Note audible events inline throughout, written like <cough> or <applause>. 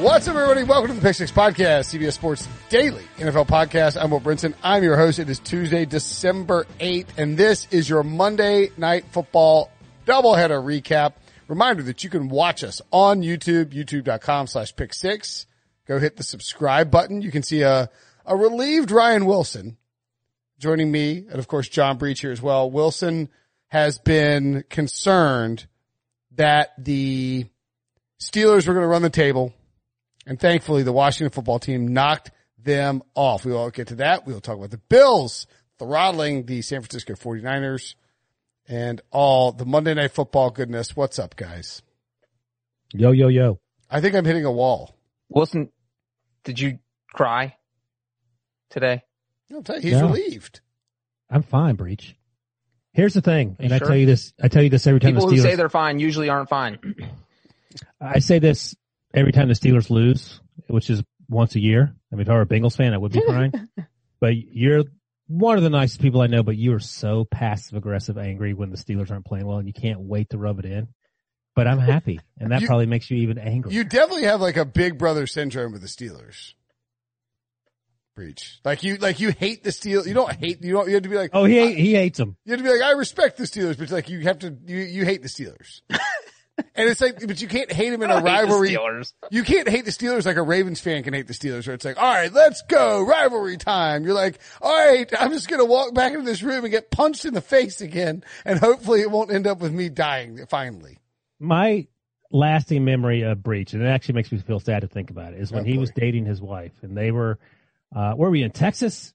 What's up, everybody? Welcome to the Pick Six Podcast, CBS Sports Daily NFL Podcast. I'm Will Brinson. I'm your host. It is Tuesday, December 8th, and this is your Monday Night Football doubleheader recap. Reminder that you can watch us on YouTube, youtube.com slash pick six. Go hit the subscribe button. You can see a, a relieved Ryan Wilson joining me, and of course, John Breech here as well. Wilson has been concerned that the Steelers were going to run the table and thankfully, the Washington football team knocked them off. We will get to that. We will talk about the Bills throttling the San Francisco 49ers and all the Monday night football goodness. What's up, guys? Yo, yo, yo. I think I'm hitting a wall. Wilson, did you cry today? I'll tell you, he's No. relieved. I'm fine, Breech. Here's the thing, You and I tell you this, I tell you this every time People the who say they're fine usually aren't fine. <clears throat> I say this every time the Steelers lose, which is once a year. I mean, if I were a Bengals fan, I would be crying. <laughs> but you're one of the nicest people I know, but you are so passive aggressive angry when the Steelers aren't playing well and you can't wait to rub it in. But I'm happy, and that <laughs> You- probably makes you even angry. You definitely have like a big brother syndrome with the Steelers. Breech. Like you, like you hate the Steelers. You don't hate, you don't, you have to be like, oh, he hate, he hates them. You have to be like, I respect the Steelers, but like you have to, you, you hate the Steelers. <laughs> and it's like, but you can't hate them in a <laughs> rivalry. You can't hate the Steelers like a Ravens fan can hate the Steelers, where it's like, all right, let's go, rivalry time. You're like, all right, I'm just going to walk back into this room and get punched in the face again. And hopefully it won't end up with me dying finally. my lasting memory of Breech, and it actually makes me feel sad to think about it, is when Oh, he was dating his wife, and they were, uh, where were we in Texas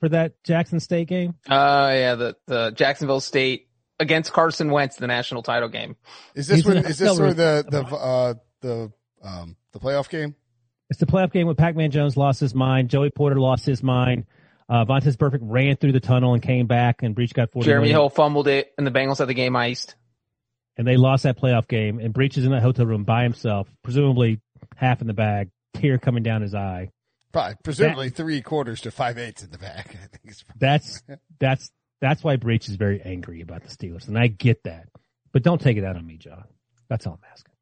for that Jackson State game? Uh, yeah, the, the Jacksonville State against Carson Wentz, the national title game. Is this He's when, this NFL sort of the, the, uh, the, um, the playoff game? It's the playoff game when Pac-Man Jones lost his mind, Joey Porter lost his mind, uh, Vontaze Burfict ran through the tunnel and came back, and Breech got 40 Jeremy million, Hill fumbled it, and the Bengals had the game iced. and they lost that playoff game, and Breech is in that hotel room by himself, presumably half in the bag, tear coming down his eye. Probably, presumably three quarters to five eighths in the back. I think it's That's <laughs> that's that's why Breech is very angry about the Steelers, and I get that. But don't take it out on me, John. That's all I'm asking.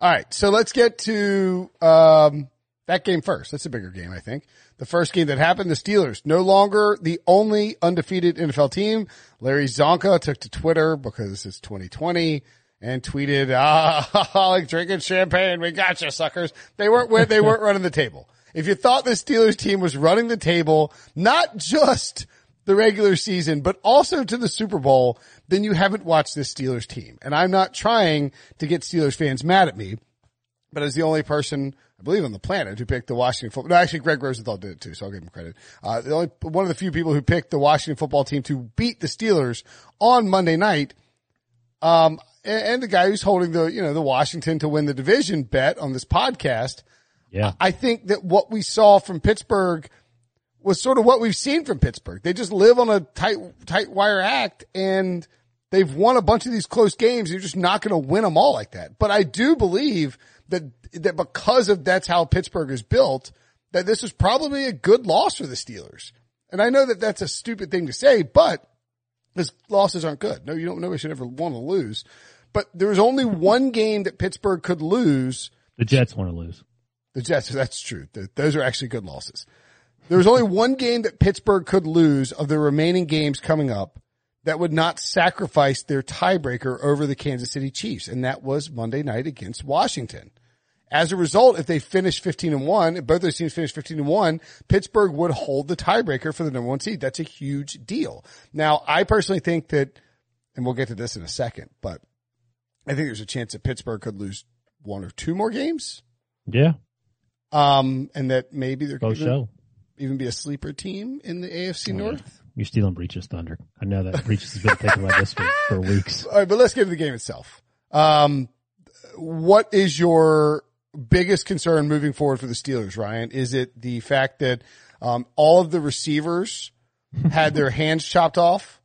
All right, so let's get to um, that game first. That's a bigger game, I think. The first game that happened, the Steelers no longer the only undefeated NFL team. Larry Csonka took to Twitter because it's 2020 and tweeted, <laughs> "Ah, like drinking champagne, we got you, suckers." They weren't they weren't running the table. If you thought the Steelers team was running the table, not just the regular season, but also to the Super Bowl, then you haven't watched this Steelers team. And I'm not trying to get Steelers fans mad at me, but as the only person, I believe on the planet who picked the Washington football, no, actually Greg Rosenthal did it too, so I'll give him credit. Uh, the only, one of the few people who picked the Washington football team to beat the Steelers on Monday night. Um, and, and the guy who's holding the, you know, the Washington to win the division bet on this podcast. Yeah, I think that what we saw from Pittsburgh was sort of what we've seen from Pittsburgh. They just live on a tight, tight wire act and they've won a bunch of these close games. You're just not going to win them all like that. But I do believe that, that because of that's how Pittsburgh is built, that this was probably a good loss for the Steelers. And I know that that's a stupid thing to say, but because losses aren't good. No, you don't, nobody should ever want to lose. but there was only one game that Pittsburgh could lose. The Jets want to lose. The Jets, that's true. Th- Those are actually good losses. There was only one game that Pittsburgh could lose of the remaining games coming up that would not sacrifice their tiebreaker over the Kansas City Chiefs. And that was Monday night against Washington. As a result, if they finish 15 and one, if both those teams finish 15 and one, Pittsburgh would hold the tiebreaker for the number one seed. That's a huge deal. Now, I personally think that, and we'll get to this in a second, but I think there's a chance that Pittsburgh could lose one or two more games. Yeah, Um, and that maybe both could show. Even be a sleeper team in the AFC Oh, yeah. North. You're stealing Breech's thunder. I know that Breech has been thinking about this for, for <laughs> weeks. All right, but let's get to the game itself. Um, what is your biggest concern moving forward for the Steelers, Ryan? Is it the fact that um, all of the receivers had their <laughs> hands chopped off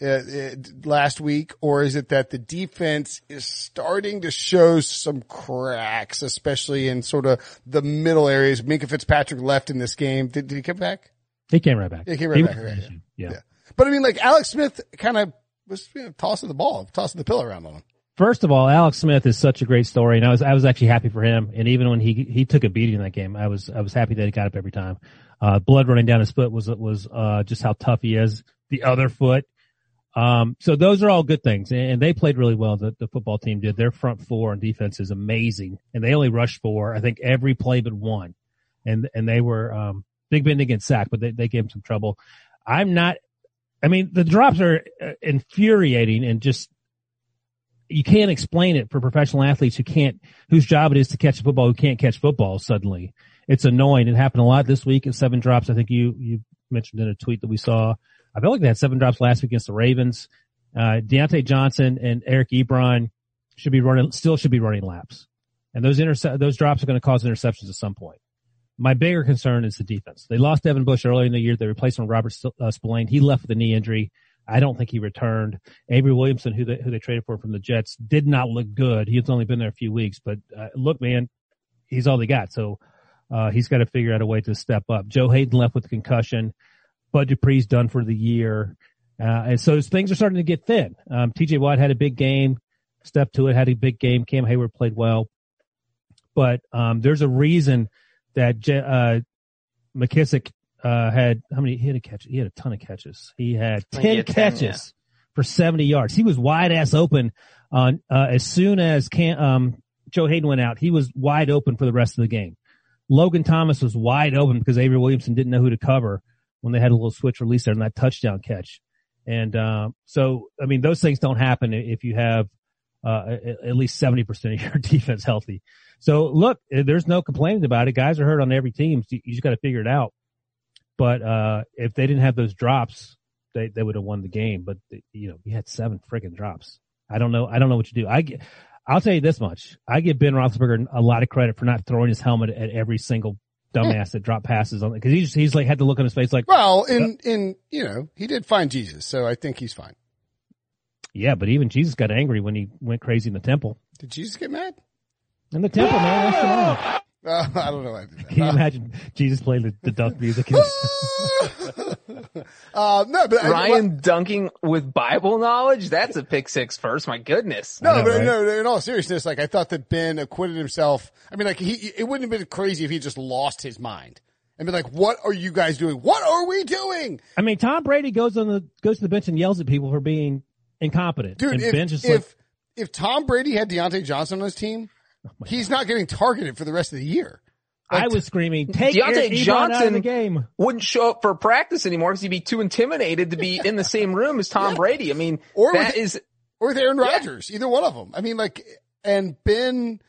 last week, or is it that the defense is starting to show some cracks, especially in sort of the middle areas? Minkah Fitzpatrick left in this game. Did, did he come back? He came right back. Yeah, he came right was back, right, finishing. Yeah. Yeah. But I mean, like Alex Smith kind of was you know, tossing the ball, tossing the pillow around on him. First of all, Alex Smith is such a great story, and I was I was actually happy for him. And even when he he took a beating in that game, I was I was happy that he got up every time. Uh, blood running down his foot was was uh, just how tough he is. The other foot. Um, so those are all good things, and they played really well. The, the football team did. Their front four and defense is amazing, and they only rushed for I think every play but one, and and they were um, Big Ben get sacked, but they they gave him some trouble. I'm not. I mean, the drops are uh, infuriating and just you can't explain it for professional athletes who can't, whose job it is to catch football, who can't catch football suddenly. It's annoying. It happened a lot this week at seven drops. I think you, you mentioned in a tweet that we saw. I felt like they had seven drops last week against the Ravens. Uh, Diontae Johnson and Eric Ebron should be running, still should be running laps. And those interce- those drops are going to cause interceptions at some point. My bigger concern is the defense. They lost Devin Bush earlier in the year. They replaced him with Robert uh, Spillane. He left with a knee injury. I don't think he returned. Avery Williamson, who they, who they traded for from the Jets, did not look good. He's only been there a few weeks, but uh, look, man, he's all they got. So uh, he's got to figure out a way to step up. Joe Haden left with a concussion. Bud Dupree's done for the year. Uh, and so things are starting to get thin. Um, TJ Watt had a big game, stepped to it, had a big game. Cam Heyward played well, but um, there's a reason that Je- uh, McKissic uh, had how many? He had a catch. He had a ton of catches. He had ten he had 10, catches yeah. for seventy yards. He was wide ass open on uh, as soon as Cam, um, Joe Haden went out. He was wide open for the rest of the game. Logan Thomas was wide open because Avery Williamson didn't know who to cover when they had a little switch release there on that touchdown catch. And um, so, I mean, those things don't happen if you have uh, at least 70% of your <laughs> defense healthy. So look, eh, there's no complaining about it. Guys are hurt on every team. So you just got to figure it out. But uh, if they didn't have those drops, they, they would have won the game. But you know, you had seven freaking drops. I don't know. I don't know what you do. I get, I'll tell you this much. I give Ben Roethlisberger a lot of credit for not throwing his helmet at every single dumbass that dropped passes on it because he's he's like had to look on his face like, Well, in, in, you know, he did find Jesus, so I think he's fine. yeah. But even Jesus got angry when he went crazy in the temple. Did Jesus get mad? In the temple, man, that's the Uh, <laughs> I don't know. Why I did that. Can you imagine Jesus playing the, the dunk music? <laughs> <laughs> uh, no, but I- Ryan dunking with Bible knowledge? That's a pick six first. My goodness. No, know, but right? no, in all seriousness, like I thought that Ben acquitted himself. I mean, like he, it wouldn't have been crazy if he just lost his mind and be like, "What are you guys doing? What are we doing, I mean, Tom Brady goes on the goes to the bench and yells at people for being incompetent. dude?" and If Ben's just if, like, if Tom Brady had Diontae Johnson on his team, Oh he's not getting targeted for the rest of the year. I was screaming, take Diontae Eric Ebron out of Johnson- the game. Wouldn't show up for practice anymore because he'd be too intimidated to be in the same room as Tom Brady. I mean, Or that with- is or with Aaron Rodgers, either one of them. I mean, like, and Ben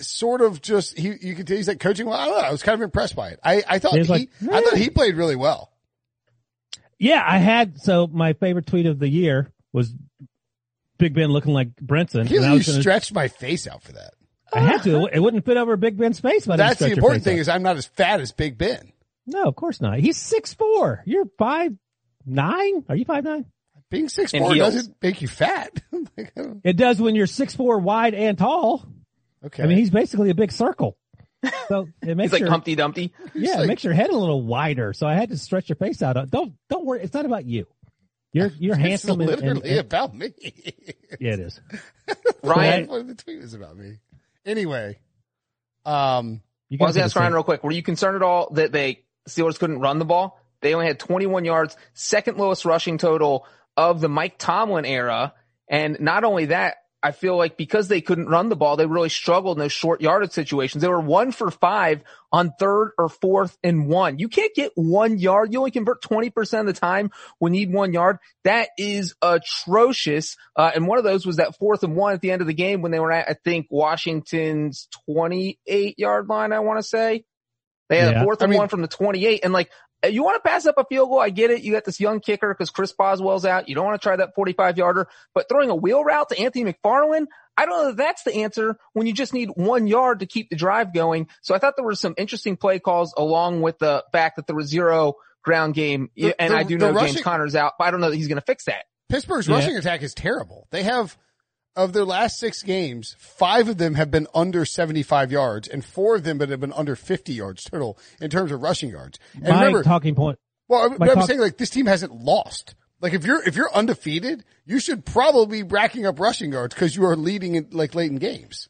sort of just he you can tell he's like coaching well. I don't know. I was kind of impressed by it. I I thought he like, I thought he played really well. Yeah, I had so my favorite tweet of the year was Big Ben looking like Brinson. He and you was gonna- stretched my face out for that. I had to. It wouldn't fit over Big Ben's face. If That's the important thing out. is I'm not as fat as Big Ben. no, of course not. He's six four. You're five nine. Are you five nine? Being six And four heels. doesn't make you fat. <laughs> Like, I don't- It does when you're six four, wide and tall. okay. I mean, he's basically a big circle. So it <laughs> makes he's like your Humpty Dumpty. yeah, like- it makes your head a little wider. So I had to stretch your face out. Don't don't worry. It's not about you. You're <laughs> you're It's handsome and, literally and, and about me. yeah, it is. <laughs> Ryan, What the tweet is about me. Anyway, um, You well, I was guys are going to ask Ryan real quick. Were you concerned at all that they Steelers couldn't run the ball? They only had 21 yards, second lowest rushing total of the Mike Tomlin era. And not only that, I feel like because they couldn't run the ball, they really struggled in those short yardage situations. They were one for five on third or fourth and one. You can't get one yard. You only convert 20% of the time when you need one yard. That is atrocious. Uh, and one of those was that fourth and one at the end of the game when they were at, I think, Washington's 28 yard line, I want to say. They had Yeah. a fourth I and mean- one from the 28 and like, Uh, you want to pass up a field goal. I get it. You got this young kicker because Chris Boswell's out. You don't want to try that 45 yarder, but throwing a wheel route to Anthony McFarland, I don't know if that's the answer when you just need one yard to keep the drive going. So I thought there were some interesting play calls along with the fact that there was zero ground game. The- and the- I do know rushing- James Conner's out, but I don't know that he's going to fix that. Pittsburgh's Yeah. rushing attack is terrible. They have, of their last six games, five of them have been under 75 yards and four of them have been under 50 yards total in terms of rushing yards. And My remember, talking point. well, I'm talk- saying like this team hasn't lost. Like if you're, if you're undefeated, you should probably be racking up rushing yards because you are leading in like late in games.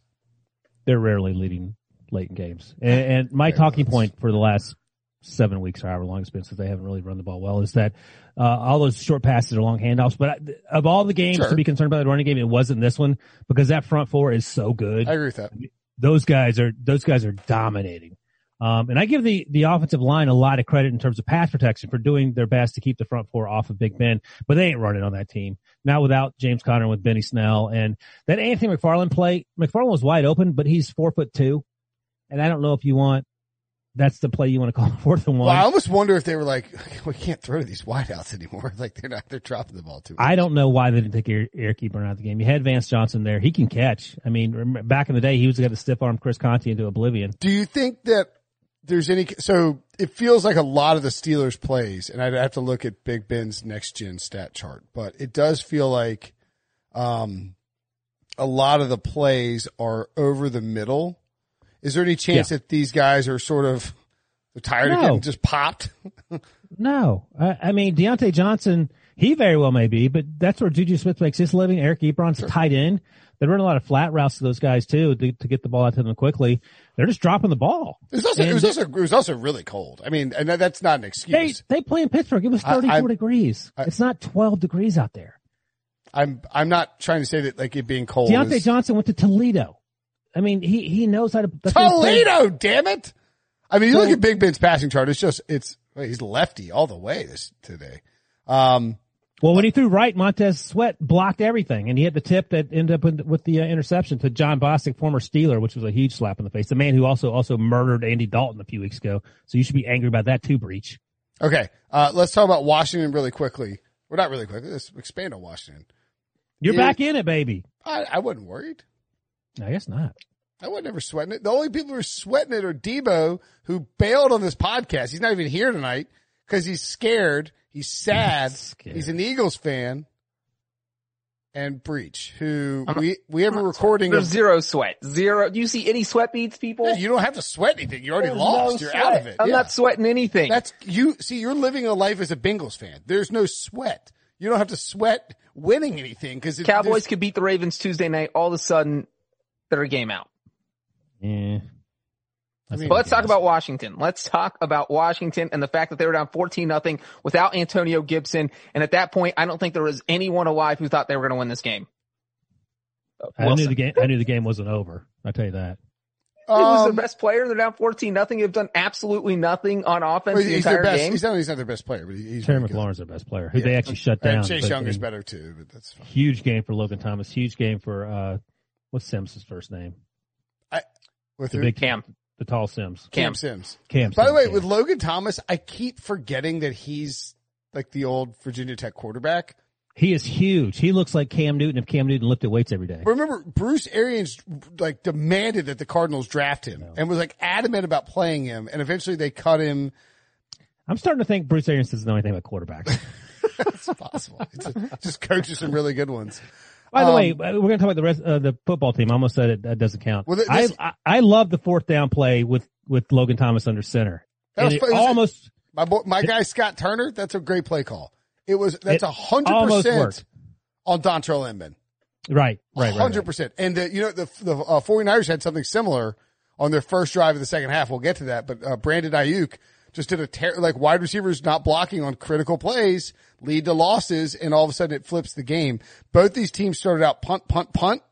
They're rarely leading late in games. And, and my talking point for the last seven weeks or however long it's been since they haven't really run the ball well is that uh, all those short passes or long handoffs. But I, of all the games Sure. to be concerned about the running game, it wasn't this one because that front four is so good. I agree with that. those guys are those guys are dominating. Um, and I give the the offensive line a lot of credit in terms of pass protection for doing their best to keep the front four off of Big Ben, but they ain't running on that team. Not without James Conner and with Benny Snell and that Anthony McFarland play. McFarland was wide open, but he's four foot two, and I don't know if you want that's the play you want to call <laughs> fourth and one. Well, I almost wonder if they were like, <laughs> we can't throw to these wideouts anymore. <laughs> Like they're not, they're dropping the ball too. much. I don't know why they didn't take Eric, Eric Ebron out of the game. You had Vance Johnson there; he can catch. I mean, back in the day, he was going to stiff arm Chris Conte into oblivion. Do you think that there's any, so it feels like a lot of the Steelers plays, and I'd have to look at Big Ben's next gen stat chart, but it does feel like, um, a lot of the plays are over the middle. Is there any chance that these guys are sort of they're tired of getting just popped? <laughs> No, I, I mean Diontae Johnson, he very well may be, but that's where Juju Smith makes his living. Eric Ebron's a tight end. They run a lot of flat routes to those guys too to, to get the ball out to them quickly. They're just dropping the ball. It was also, it was also, it was also really cold. I mean, and that- that's not an excuse. they play in Pittsburgh. It was I- 34 I- degrees. I- it's not 12 degrees out there. I'm, I'm not trying to say that like it being cold. Diontae is- Johnson went to Toledo. I mean, he he knows how to. Toledo, damn it! I mean, you look at Big Ben's passing chart. It's just it's he's lefty all the way this today. Um, Well, when he threw right, Montez Sweat blocked everything, and he had the tip that ended up with, the uh, interception to Jon Bostic, former Steeler, which was a huge slap in the face. The man who also also murdered Andy Dalton a few weeks ago. So you should be angry about that too, Breech. okay, uh, let's talk about Washington really quickly. We're well, not really quickly. Let's expand on Washington. You're Yeah. back in it, baby. I, I wasn't worried. I guess not. I wasn't ever sweating it. The only people who are sweating it are Debo, who bailed on this podcast. He's not even here tonight because he's scared. He's <laughs> sad. Scared. He's an Eagles fan. And Breech, who I'm- we, we have a recording There's of zero sweat. Zero. Do you see any sweat beads, people? Yeah, you don't have to sweat anything. You already There's lost. no You're sweat. out of it. I'm Yeah. not sweating anything. That's you. See, you're living a life as a Bengals fan. There's no sweat. You don't have to sweat winning anything because Cowboys could beat the Ravens Tuesday night. All of a sudden, they're a game out. Yeah. I mean, But let's talk about Washington. Let's talk about Washington and the fact that they were down 14 nothing without Antonio Gibson. And at that point, I don't think there was anyone alive who thought they were going to win this game. I knew the game. I knew the game wasn't over. I tell you that. He was Um, their best player. They're down 14 nothing. They've done absolutely nothing on offense well, the entire their best. game. He's not. He's not their best player, but he- he's Terry really. McLaurin's their best player, who Yeah. they actually shut down. And Chase Young is better too, but that's fine. Huge game for Logan Thomas. Huge game for uh, what's Sims' first name? With The who? big Cam. the tall Sims. Cam Cam. Sims. Cam. By the way, yeah. with Logan Thomas, I keep forgetting that he's like the old Virginia Tech quarterback. he is huge. He looks like Cam Newton if Cam Newton lifted weights every day. But remember, Bruce Arians like demanded that the Cardinals draft him and was like adamant about playing him, and eventually they cut him. I'm starting to think Bruce Arians doesn't know anything about quarterbacks. <laughs> It's possible. It's a, just coaches some really good ones. By the Um, way, we're going to talk about the rest uh, the football team. I almost said it that doesn't count. Well, this- I, I I love the fourth down play with with Logan Thomas under center. That was it it almost My boy, my guy Scott Turner, that's a great play call. it was that's a hundred percent on Dontrelle Inman. Right, right, right. Hundred right. percent. And the, you know the the uh, 49ers had something similar on their first drive of the second half. We'll get to that, but uh, Brandon Aiyuk just did a ter- like wide receivers not blocking on critical plays lead to losses, and all of a sudden it flips the game. Both these teams started out punt, punt, punt.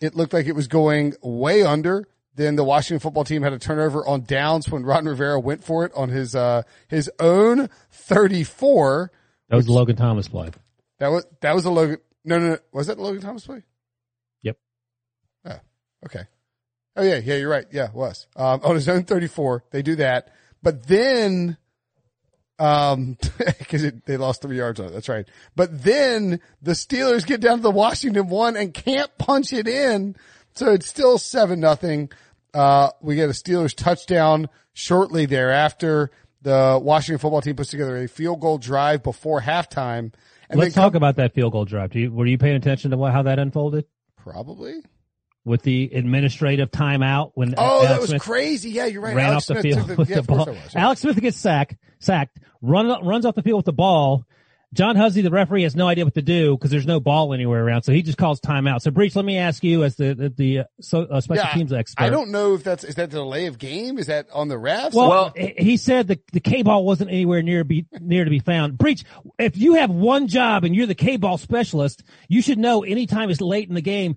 It looked like it was going way under. Then the Washington football team had a turnover on downs when Ron Rivera went for it on his uh his own 34. That was the Logan Thomas play. That was that was a Logan. No, no, no. Was that the Logan Thomas play? Yep. Oh, okay. Oh yeah, yeah, you're right. Yeah, it was um, on his own 34. They do that, but then, um, <laughs> because they lost three yards on it. That's right. But then the Steelers get down to the Washington one and can't punch it in, so it's still seven nothing. Uh, we get a Steelers touchdown shortly thereafter. The Washington football team puts together a field goal drive before halftime. And Let's then talk about that field goal drive. Do you, were you paying attention to what, how that unfolded probably. With the administrative timeout when Oh, Alex that was Smith crazy. Yeah, you're right. ran Alex off the Smith field took with yeah, the ball? Was, yeah. Alex Smith gets sacked, sacked, run, runs off the field with the ball. John Hussey, the referee, has no idea what to do because there's no ball anywhere around, so he just calls timeout. So, Breech, let me ask you, as the the, the uh, so, uh, special Yeah, teams expert, I don't know if that's is that the delay of game? Is that on the refs? Well, Well- he- he said the the K ball wasn't anywhere near be near to be found. Breech. If you have one job and you're the K ball specialist, you should know anytime it's late in the game,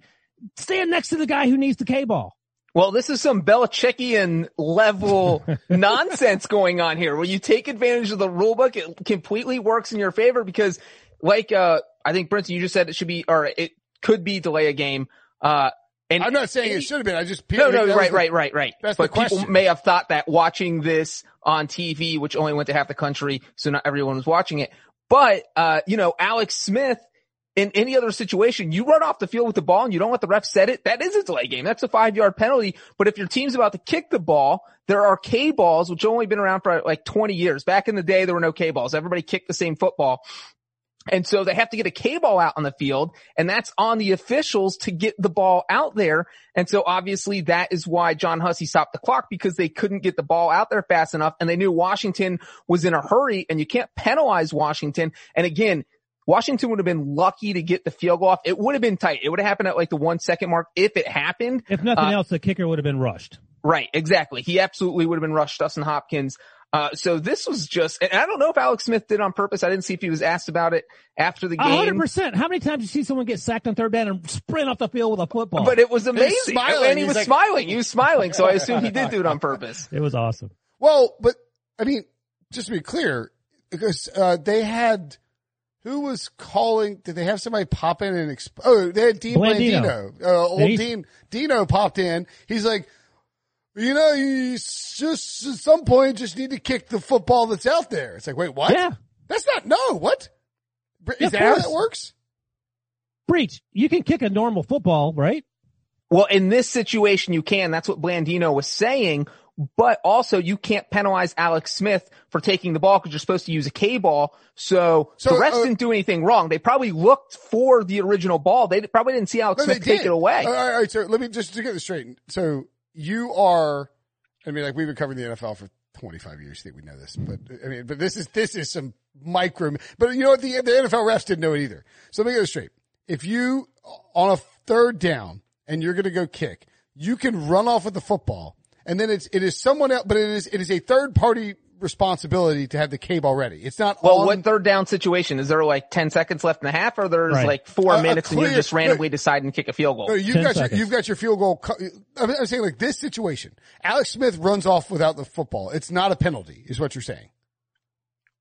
stand next to the guy who needs the K ball. Well, this is some Belichickian level <laughs> nonsense going on here where you take advantage of the rule book. It completely works in your favor because like, uh, I think Brinson, you just said it should be, or it could be delay a game. Uh, and I'm not saying it should have been. I just no, no, right, the- right, right, right. that's the but people question. may have thought that watching this on TV, which only went to half the country, so not everyone was watching it. But, uh, you know, Alex Smith, in any other situation, you run off the field with the ball and you don't let the ref set it. That is a delay game. That's a five yard penalty. But if your team's about to kick the ball, there are K balls, which only been around for like 20 years. Back in the day, there were no K balls. Everybody kicked the same football. And so they have to get a K ball out on the field and that's on the officials to get the ball out there. And so obviously that is why John Hussey stopped the clock because they couldn't get the ball out there fast enough and they knew Washington was in a hurry and you can't penalize Washington. And again, Washington would have been lucky to get the field goal off. It would have been tight. It would have happened at like the one second mark if it happened. If nothing Uh, else, the kicker would have been rushed. Right, exactly. He absolutely would have been rushed, Dustin Hopkins. Uh, so this was just, and I don't know if Alex Smith did on purpose. I didn't see if he was asked about it after the A hundred game. percent. How many times do you see someone get sacked on third down and sprint off the field with a football? But it was amazing. smiling. And he was like- smiling. He was smiling. So I assume he did do it on purpose. <laughs> it was awesome. Well, but I mean, just to be clear, because uh, they had who was calling? Did they have somebody pop in and exp- oh, they had Dean Blandino. Blandino, uh, old he's- Dean Dino popped in. He's like, you know, you just at some point just need to kick the football that's out there. It's like, wait, what? Yeah. That's not no. What? Is Yeah, of that how that works? Breech. You can kick a normal football, right? Well, in this situation, you can. That's what Blandino was saying. But also, you can't penalize Alex Smith for taking the ball because you're supposed to use a K ball. So, So, the refs uh, didn't do anything wrong. They probably looked for the original ball. They probably didn't see Alex No, Smith take it away. All right, all right, so let me just to get this straight. So you are, I mean, like we've been covering the NFL for 25 years. I think we know this, but I mean, but this is, this is some micro, but you know what? The, the NFL refs didn't know it either. So let me get this straight. If you, on a third down and you're going to go kick, you can run off with the football and then it's, it is someone else, but it is, it is a third party responsibility to have the K ball ready. It's not Well, on, what third down situation? Is there like 10 seconds left in the half or there's Right. like four A- a minutes and you're just randomly deciding to kick a field goal? No, you've 10 got your, you've got your field goal. I'm I'm saying like this situation, Alex Smith runs off without the football. It's not a penalty, is what you're saying.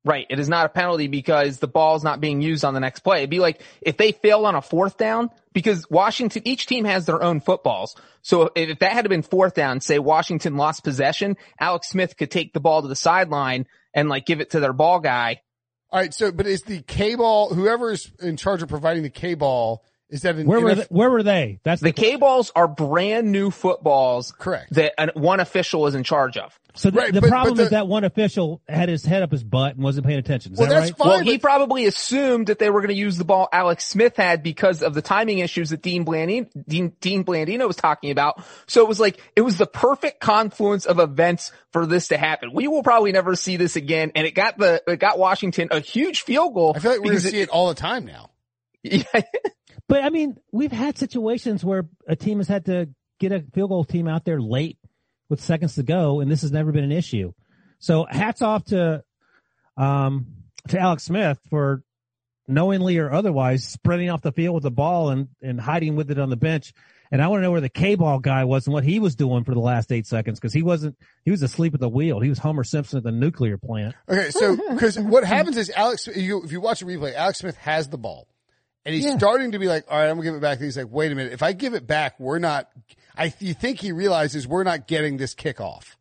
Right. It is not a penalty because the ball's not being used on the next play. It'd be like if they fail on a fourth down because Washington, each team has their own footballs. So if that had been fourth down, say Washington lost possession, Alex Smith could take the ball to the sideline and like give it to their ball guy. All right. So, but is the K ball, whoever is in charge of providing the K ball, Is that an Where were NF they, where were they? That's The the, K balls are brand new footballs correct? that an, one official is in charge of. so the, Right, the but- problem but is that one official had his head up his butt and wasn't paying attention. Is Well, that that's right? fine. Well, he probably assumed that they were going to use the ball Alex Smith had because of the timing issues that Dean Blandino, Dean, Dean Blandino was talking about. So it was like, it was the perfect confluence of events for this to happen. We will probably never see this again. And it got the, it got Washington a huge field goal. I feel like we're going to see it all the time now. <laughs> Yeah, But I mean, we've had situations where a team has had to get a field goal team out there late with seconds to go, and this has never been an issue. So hats off to, um, to Alex Smith for knowingly or otherwise spreading off the field with the ball and, and hiding with it on the bench. And I want to know where the K-ball guy was and what he was doing for the last eight seconds because he wasn't, he was asleep at the wheel. He was Homer Simpson at the nuclear plant. Okay, so because what <laughs> happens is Alex, you, if you watch a replay, Alex Smith has the ball, and he's Yeah. starting to be like, "All right, I'm gonna give it back." And he's like, "Wait a minute, if I give it back, we're not." I you think he realizes we're not getting this kickoff,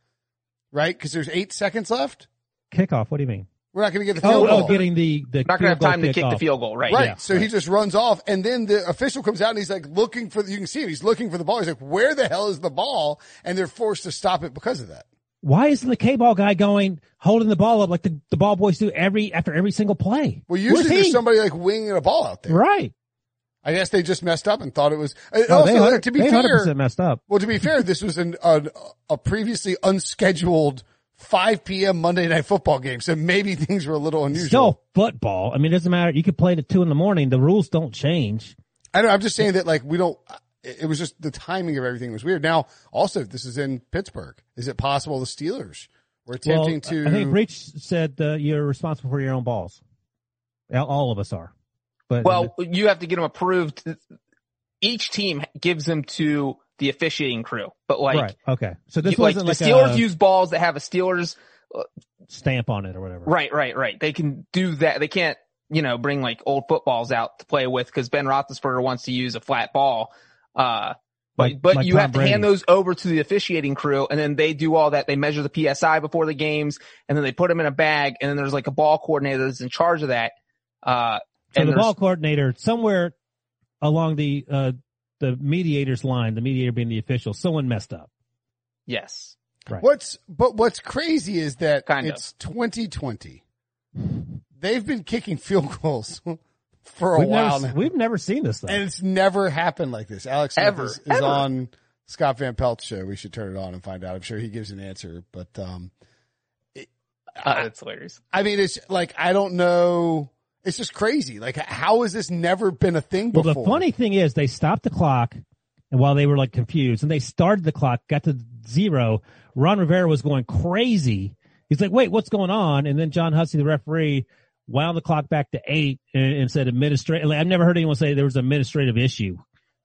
right? Because there's eight seconds left. Kickoff. What do you mean? We're not gonna get the Oh, field oh, goal. getting the, the not going to have time to kick the field goal. Right. Right. Yeah, so he just runs off and then the official comes out and he's like looking for, you can see him. He's looking for the ball. He's like, where the hell is the ball? And they're forced to stop it because of that. Why isn't the K-ball guy going, holding the ball up like the, the ball boys do every, after every single play? Well, usually there's somebody like winging a ball out there. Right. I guess they just messed up and thought it was, No, also they, 100, to be they fair, 100% messed up. well, to be fair, this was an, an, a previously unscheduled 5 p.m. Monday night football game. So maybe things were a little unusual. Still football. I mean, it doesn't matter. You could play it at two in the morning. The rules don't change. I know. I'm just saying that like we don't. It it was just the timing of everything was weird. Now, also, this is in Pittsburgh. Is it possible the Steelers were attempting well, to? I think Breech said uh, you're responsible for your own balls. All- All of us are. But Well, you have to get them approved. Each team gives them to the officiating crew, but like, right. Okay. So this you- wasn't the like, Steelers a use balls that have a Steelers stamp on it or whatever. Right, right, right. They can do that. They can't, you know, bring like old footballs out to play with because Ben Roethlisberger wants to use a flat ball. Uh, but, Like- but like you Tom have to Brady. hand those over to the officiating crew and then they do all that. They measure the PSI before the games and then they put them in a bag and then there's like a ball coordinator that's in charge of that. Uh, So and the ball coordinator somewhere along the, uh, the mediator's line, the mediator being the official, someone messed up. yes. What's but what's crazy is that Kind of. it's 2020. They've been kicking field goals for a We've while never, now, we've never seen this though. and it's never happened like this. Alex Smith Ever, is, is ever. on Scott Van Pelt's show. We should turn it on and find out. I'm sure he gives an answer, but um, Uh, that's hilarious. I mean, it's like I don't know. It's just crazy. Like, how has this never been a thing Well, the funny thing is they stopped the clock and while they were like confused and they started the clock, got to zero. Ron Rivera was going crazy. He's like, wait, what's going on? And then John Hussey, the referee, wound the clock back to eight and, and said administrative. Like, I've never heard anyone say there was an administrative issue.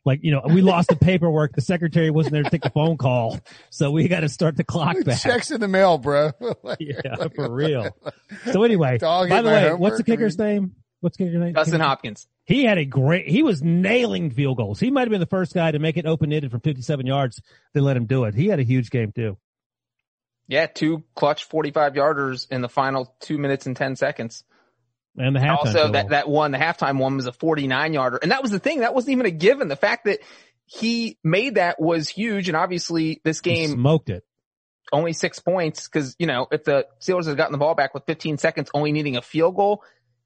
Like, you know, we lost the paperwork. The secretary wasn't there to take the phone call. So we got to start the clock back. Checks in the mail, bro. <laughs> Yeah, <laughs> <laughs> for real. So anyway, Dog by the way, homework, what's the I mean- kicker's name? What's the kicker's name? Dustin Hopkins. He had a great, he was nailing field goals. He might have been the first guy to make it open ended from 57 yards. They let him do it. He had a huge game too. Yeah. Two clutch 45 yarders in the final two minutes and 10 seconds. And the And halftime. also field that, that one, the halftime one was a 49 yarder. And that was the thing. That wasn't even a given. The fact that he made that was huge. And obviously this He game smoked it. only six points. Cause you know, if the Steelers had gotten the ball back with 15 seconds, only needing a field goal,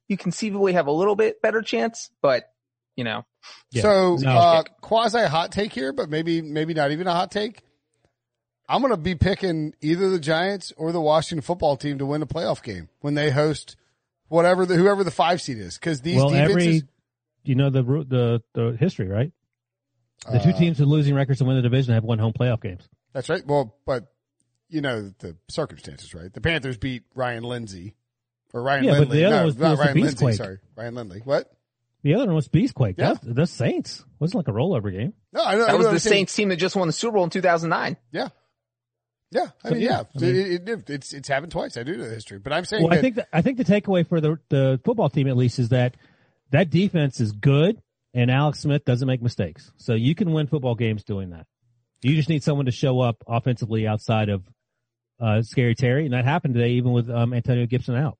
you conceivably have a little bit better chance, but you know, Yeah. So, No. uh, quasi hot take here, but maybe, maybe not even a hot take. I'm going to be picking either the Giants or the Washington football team to win a playoff game when they host whatever the, whoever the five seed is. Cause these well, defenses, every, you know, the, the, the history, right? The two uh, teams with losing records and win the division have won home playoff games. That's right. Well, but you know the circumstances, right? The Panthers beat Ryan Lindsay or Ryan Yeah, but the other no, was- not was the Ryan Lindsay. Beastquake. Sorry, Ryan Lindley. What? The other one was Beastquake. Yeah. That's the Saints. wasn't like a rollover game. No, I know. I that was the saying. Saints team that just won the Super Bowl in 2009. Yeah. Yeah, I So, mean, yeah, I mean- it, it, it's it's happened twice. I do know the history, but I'm saying Well, that I think that, I think the takeaway for the the football team at least is that that defense is good and Alex Smith doesn't make mistakes. So you can win football games doing that. You just need someone to show up offensively outside of uh, Scary Terry, and that happened today even with um, Antonio Gibson out.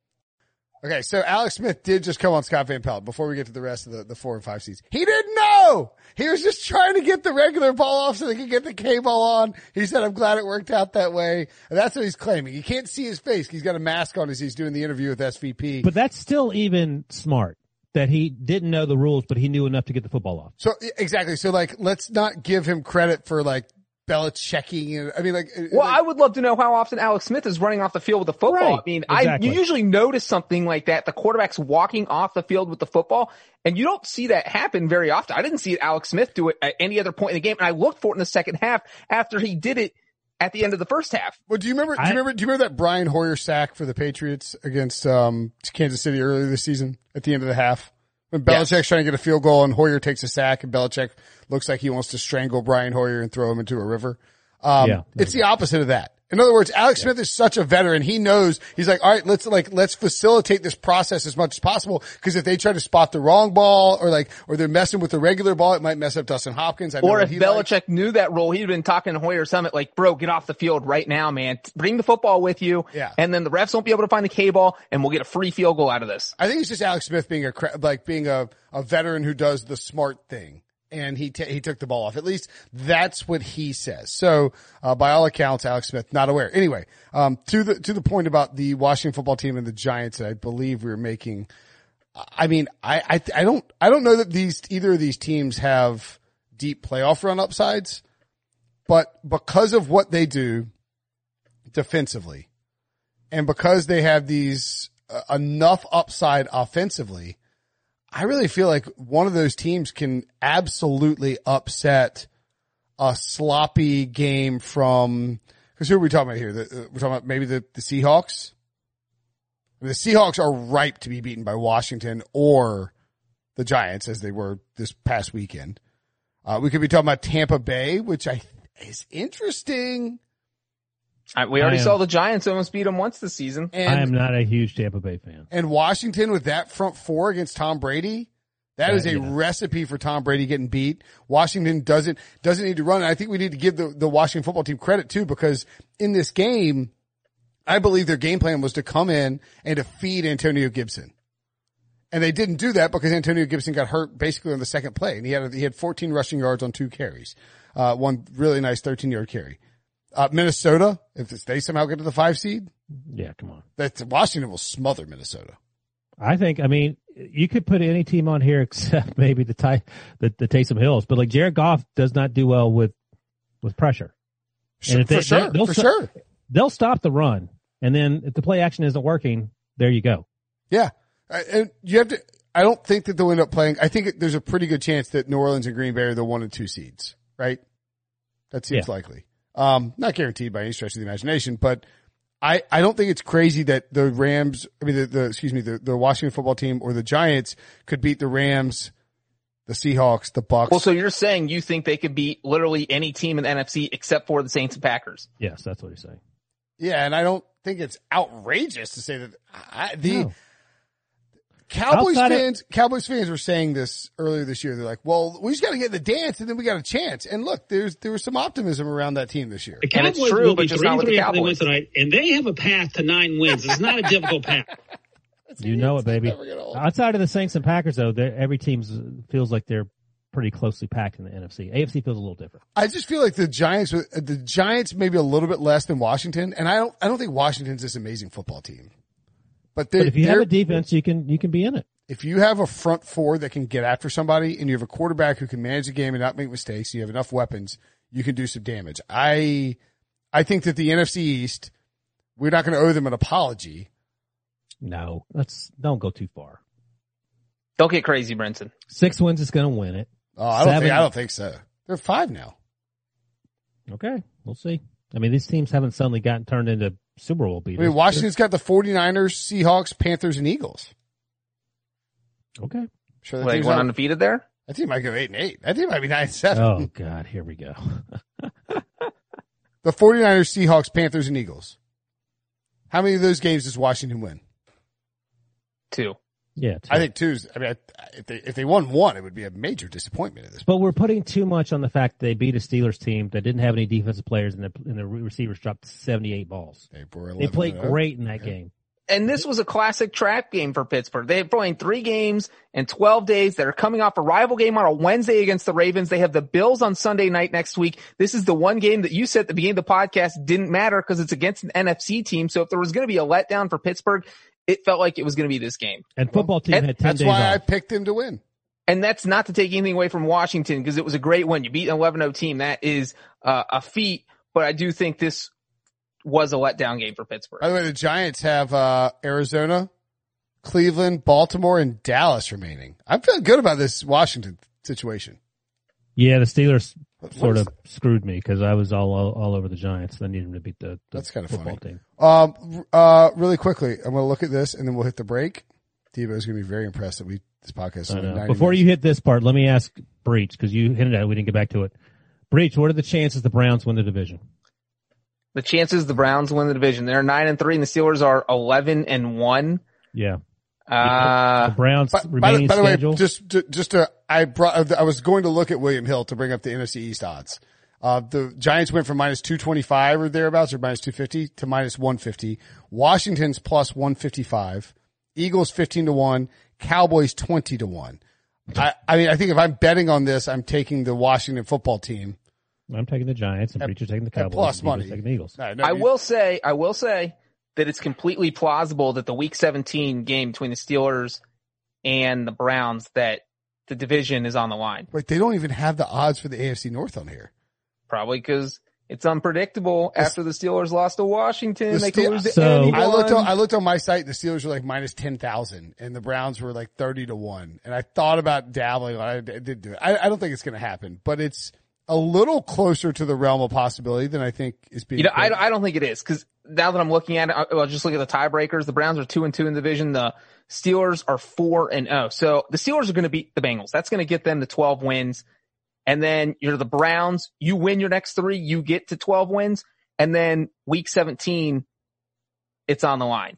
okay. So Alex Smith did just come on Scott Van Pelt before we get to the rest of the, the four and five seeds. He didn't know. No, he was just trying to get the regular ball off so they could get the K ball on. He said, I'm glad it worked out that way. And that's what he's claiming. You can't see his face. He's got a mask on as he's doing the interview with SVP. But that's still even smart that he didn't know the rules, but he knew enough to get the football off. so exactly. So like, let's not give him credit for like Belichicking. and I mean, like, Well, like, I would love to know how often Alex Smith is running off the field with the football. Right. I mean, I you usually notice something like that. The quarterback's walking off the field with the football, and you don't see that happen very often. I didn't see Alex Smith do it at any other point in the game, and I looked for it in the second half after he did it at the end of the first half. well, do you remember, do I- you remember, do you remember that Brian Hoyer sack for the Patriots against, um, Kansas City earlier this season at the end of the half? When Yes. Belichick's trying to get a field goal and Hoyer takes a sack and Belichick looks like he wants to strangle Brian Hoyer and throw him into a river. Um, Yeah. it's the opposite of that. In other words, Alex Smith is such a veteran. He knows he's like, all right, let's like, let's facilitate this process as much as possible. Cause if they try to spot the wrong ball or like, or they're messing with the regular ball, it might mess up Dustin Hopkins. I Or if Belichick likes. knew that role, he'd been talking to Hoyer Summit like, bro, get off the field right now, man. Bring the football with you. Yeah. And then the refs won't be able to find the K ball and we'll get a free field goal out of this. I think it's just Alex Smith being a, like being a, a veteran who does the smart thing. And he, ta he took the ball off. At least that's what he says. So, uh, by all accounts, Alex Smith, not aware. Anyway, um, to the, to the point about the Washington football team and the Giants I believe we were making. I mean, I, I, I don't, I don't know that these, either of these teams have deep playoff run upsides, but because of what they do defensively and because they have these uh, enough upside offensively, I really feel like one of those teams can absolutely upset a sloppy game from, cause who are we talking about here? The, uh, we're talking about maybe the, the Seahawks. The Seahawks are ripe to be beaten by Washington or the Giants as they were this past weekend. Uh, we could be talking about Tampa Bay, which I is interesting. I, we already I am- saw the Giants almost beat them once this season. And I am not a huge Tampa Bay fan. and Washington with that front four against Tom Brady, that Uh, is a yeah. recipe for Tom Brady getting beat. Washington doesn't doesn't need to run. And I think we need to give the, the Washington football team credit too, because in this game, I believe their game plan was to come in and to feed Antonio Gibson. And they didn't do that because Antonio Gibson got hurt basically on the second play, and he had he had 14 rushing yards on two carries, uh, one really nice 13 yard carry. Uh, Minnesota, if they somehow get to the five seed, Yeah, come on. that Washington will smother Minnesota. I think, I mean, you could put any team on here <laughs> except maybe the Ty, the, the Taysom Hills, but like Jared Goff does not do well with, with pressure. Sure, they- for sure, they'll for st- sure. They'll stop the run. And then if the play action isn't working, there you go. Yeah, Uh, and you have to. I don't think that they'll end up playing. I think there's a pretty good chance that New Orleans and Green Bay are the one and two seeds, right? That seems Yeah. likely. Um, not guaranteed by any stretch of the imagination, but I, I don't think it's crazy that the Rams, I mean, the, the excuse me, the, the Washington football team or the Giants could beat the Rams, the Seahawks, the Bucks. Well, so you're saying you think they could beat literally any team in the NFC except for the Saints and Packers? Yes, that's what he's saying. yeah, and I don't think it's outrageous to say that I, the No. Cowboys Outside of- fans, Cowboys fans were saying this earlier this year. They're like, "Well, we just got to get the dance, and then we got a chance." And look, there's there was some optimism around that team this year. The And it's Cowboys true, will but be just three not and with the three after they win Cowboys. tonight, and they have a path to nine wins. It's not a difficult path. <laughs> <laughs> You know it, baby. never get old. Outside of the Saints and Packers, though, every team feels like they're pretty closely packed in the NFC. AFC feels a little different. I just feel like the Giants, uh, the Giants, maybe a little bit less than Washington, and I don't, I don't think Washington's this amazing football team. But, they, But if you have a defense, you can you can be in it. if you have a front four that can get after somebody, and you have a quarterback who can manage the game and not make mistakes, you have enough weapons, you can do some damage. I, I think that the NFC East, we're not going to owe them an apology. No, let's don't go too far. Don't get crazy, Brinson. Six wins is going to win it. Oh, I don't Seven. think, I don't think so. They're five now. Okay, we'll see. I mean, these teams haven't suddenly gotten turned into Super Bowl I mean, Washington's got the 49ers, Seahawks, Panthers, and Eagles. Okay. Sure, that, Like team's one undefeated there? that team might go eight and eight. That team might be nine and seven. Oh God, here we go. The 49ers, Seahawks, Panthers, and Eagles. How many of those games does Washington win? Two. Yeah, I think two's. I mean, if they if they won one, it would be a major disappointment at this point. But we're putting too much on the fact that they beat a Steelers team that didn't have any defensive players and the, and the receivers dropped 78 balls. They, They played great in that game. and this was a classic trap game for Pittsburgh. They're playing three games in 12 days. They're coming off a rival game on a Wednesday against the Ravens. They have the Bills on Sunday night next week. This is the one game that you said at the beginning of the podcast didn't matter because it's against an NFC team. So if there was going to be a letdown for Pittsburgh, it felt like it was going to be this game. And football team and had 10 That's days why off. I picked him to win. And that's not to take anything away from Washington because it was a great win. You beat an 11-0 team. That is uh, a feat, but I do think this was a letdown game for Pittsburgh. By the way, the Giants have uh, Arizona, Cleveland, Baltimore, and Dallas remaining. I'm feeling good about this Washington situation. yeah, the Steelers What sort is- of screwed me because I was all, all all over the Giants. I needed them to beat the, the That's kinda football funny. team. Um, uh, really quickly, I'm going to look at this and then we'll hit the break. Debo's going to be very impressed that we this podcast. Is I only know. 90 Before minutes. you hit this part, let me ask Breech because you hinted at it. We didn't get back to it. Breech, what are the chances the Browns win the division? The chances the Browns win the division. They're nine and three, and the Steelers are eleven and one. Yeah, Uh, the Browns By, by the, remaining by the way, schedule. just to, just to, I brought, I was going to look at William Hill to bring up the NFC East odds. Uh, the Giants went from minus 225 or thereabouts or minus 250 to minus 150. Washington's plus 155. Eagles 15 to 1. Cowboys 20 to 1. I, I mean, I think if I'm betting on this, I'm taking the Washington football team. I'm taking the Giants and At- Breech taking the Cowboys. plus and Eagles money. taking the Eagles. No, no, I you- will say, I will say that it's completely plausible that the Week 17 game between the Steelers and the Browns that the division is on the line. Wait, they don't even have the odds for the AFC North on here. Probably because it's unpredictable. After the Steelers lost to Washington, The they Ste- could lose to So- anyone. I looked on, I looked on my site. The Steelers were like minus 10,000 and the Browns were like 30 to 1. And I thought about dabbling. I did do it. I, I don't think it's going to happen, but it's a little closer to the realm of possibility than I think is being. You know, I. I don't think it is because now that I'm looking at it, I'll just look at the tiebreakers. The Browns are two and two in the division. The Steelers are four and oh. So the Steelers are going to beat the Bengals. That's going to get them to 12 wins. And then you're the Browns. You win your next three, you get to 12 wins. And then week 17, it's on the line.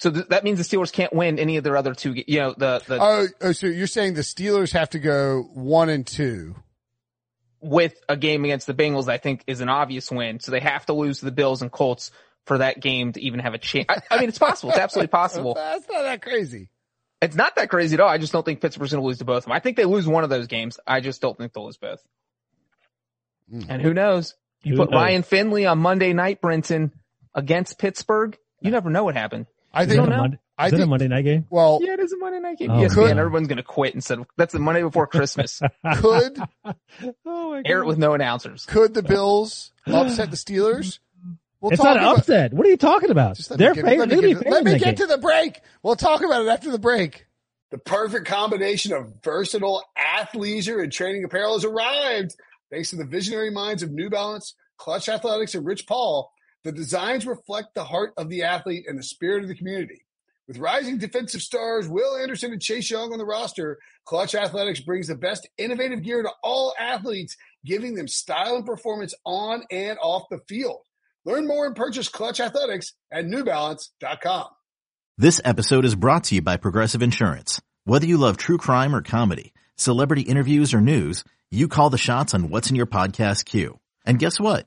So th- that means the Steelers can't win any of their other two. You know, the, the Oh, oh, so you're saying the Steelers have to go one and two. With a game against the Bengals, I think is an obvious win. So they have to lose to the Bills and Colts for that game to even have a chance. I, I mean, it's possible. It's absolutely <laughs> possible. That's not that crazy. It's not that crazy at all. I just don't think Pittsburgh's going to lose to both of them. I think they lose one of those games. I just don't think they'll lose both. Mm. And who knows? You Who put knows? Ryan Finley on Monday night, Brinson, against Pittsburgh. You never know what happened. I think, that a know. Monday, I is that a Monday night game? well, Yeah, it is a Monday night game. Oh, yes, Could- man. Everyone's going to quit instead of that's the Monday before Christmas. <laughs> could, <laughs> Oh my Air it with no announcers. could the Bills upset the Steelers? We'll It's talk not an about- upset. What are you talking about? Just let They're me get, let me get, gonna let me get to the break. We'll talk about it after the break. The perfect combination of versatile athleisure and training apparel has arrived. Thanks to the visionary minds of New Balance, Clutch Athletics, and Rich Paul, the designs reflect the heart of the athlete and the spirit of the community. With rising defensive stars Will Anderson and Chase Young on the roster, Clutch Athletics brings the best innovative gear to all athletes, giving them style and performance on and off the field. Learn more and purchase Clutch Athletics at newbalance.com. This episode is brought to you by Progressive Insurance. Whether you love true crime or comedy, celebrity interviews or news, you call the shots on what's in your podcast queue. And guess what?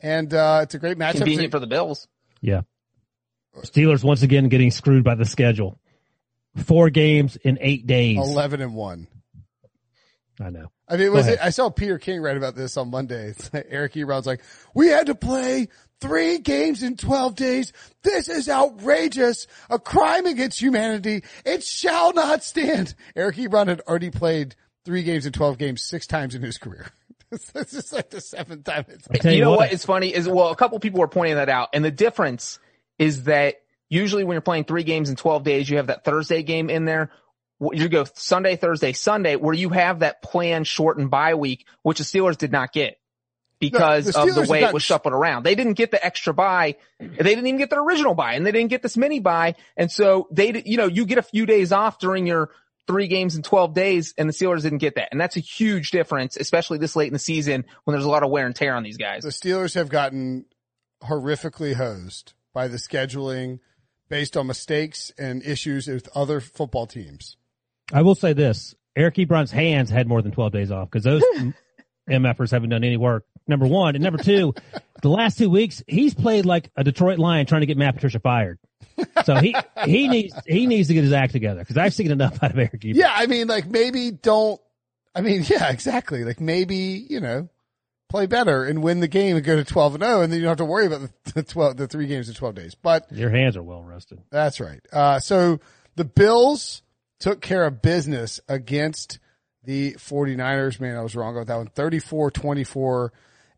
And, uh, it's a great matchup. Convenient for the Bills. Yeah. Steelers once again getting screwed by the schedule. Four games in eight days. 11 and 1. I know. I mean, was ahead. I saw Peter King write about this on Monday. It's <laughs> like Eric Ebron's like, we had to play three games in 12 days. This is outrageous. A crime against humanity. It shall not stand. Eric Ebron had already played three games in 12 games six times in his career. <laughs> <laughs> this is like the seventh time it's you you know what. what is funny is well, a couple people were pointing that out, and the difference is that usually when you're playing three games in 12 days, you have that Thursday game in there. You go Sunday, Thursday, Sunday, where you have that planned shortened bye week, which the Steelers did not get. because the of the way it was shuffled around. They didn't get the extra bye. They didn't even get their original bye and they didn't get this mini bye. And so they, you know, you get a few days off during your three games in 12 days and the Steelers didn't get that. And that's a huge difference, especially this late in the season when there's a lot of wear and tear on these guys. The Steelers have gotten horrifically hosed by the scheduling based on mistakes and issues with other football teams. I will say this: Eric Ebron's hands had more than twelve days off because those <laughs> MFers haven't done any work. Number one, and number two, <laughs> the last two weeks he's played like a Detroit Lion trying to get Matt Patricia fired. So he he needs he needs to get his act together because I've seen enough out of Eric Ebron. Yeah, I mean, like maybe don't. I mean, <laughs> yeah, exactly. Like maybe you know, play better and win the game and go to twelve and zero, and then you don't have to worry about the, the twelve, the three games in twelve days. But Your hands are well rested. That's right. Uh, so the Bills took care of business against the 49ers. Man, I was wrong about that one. 34-24.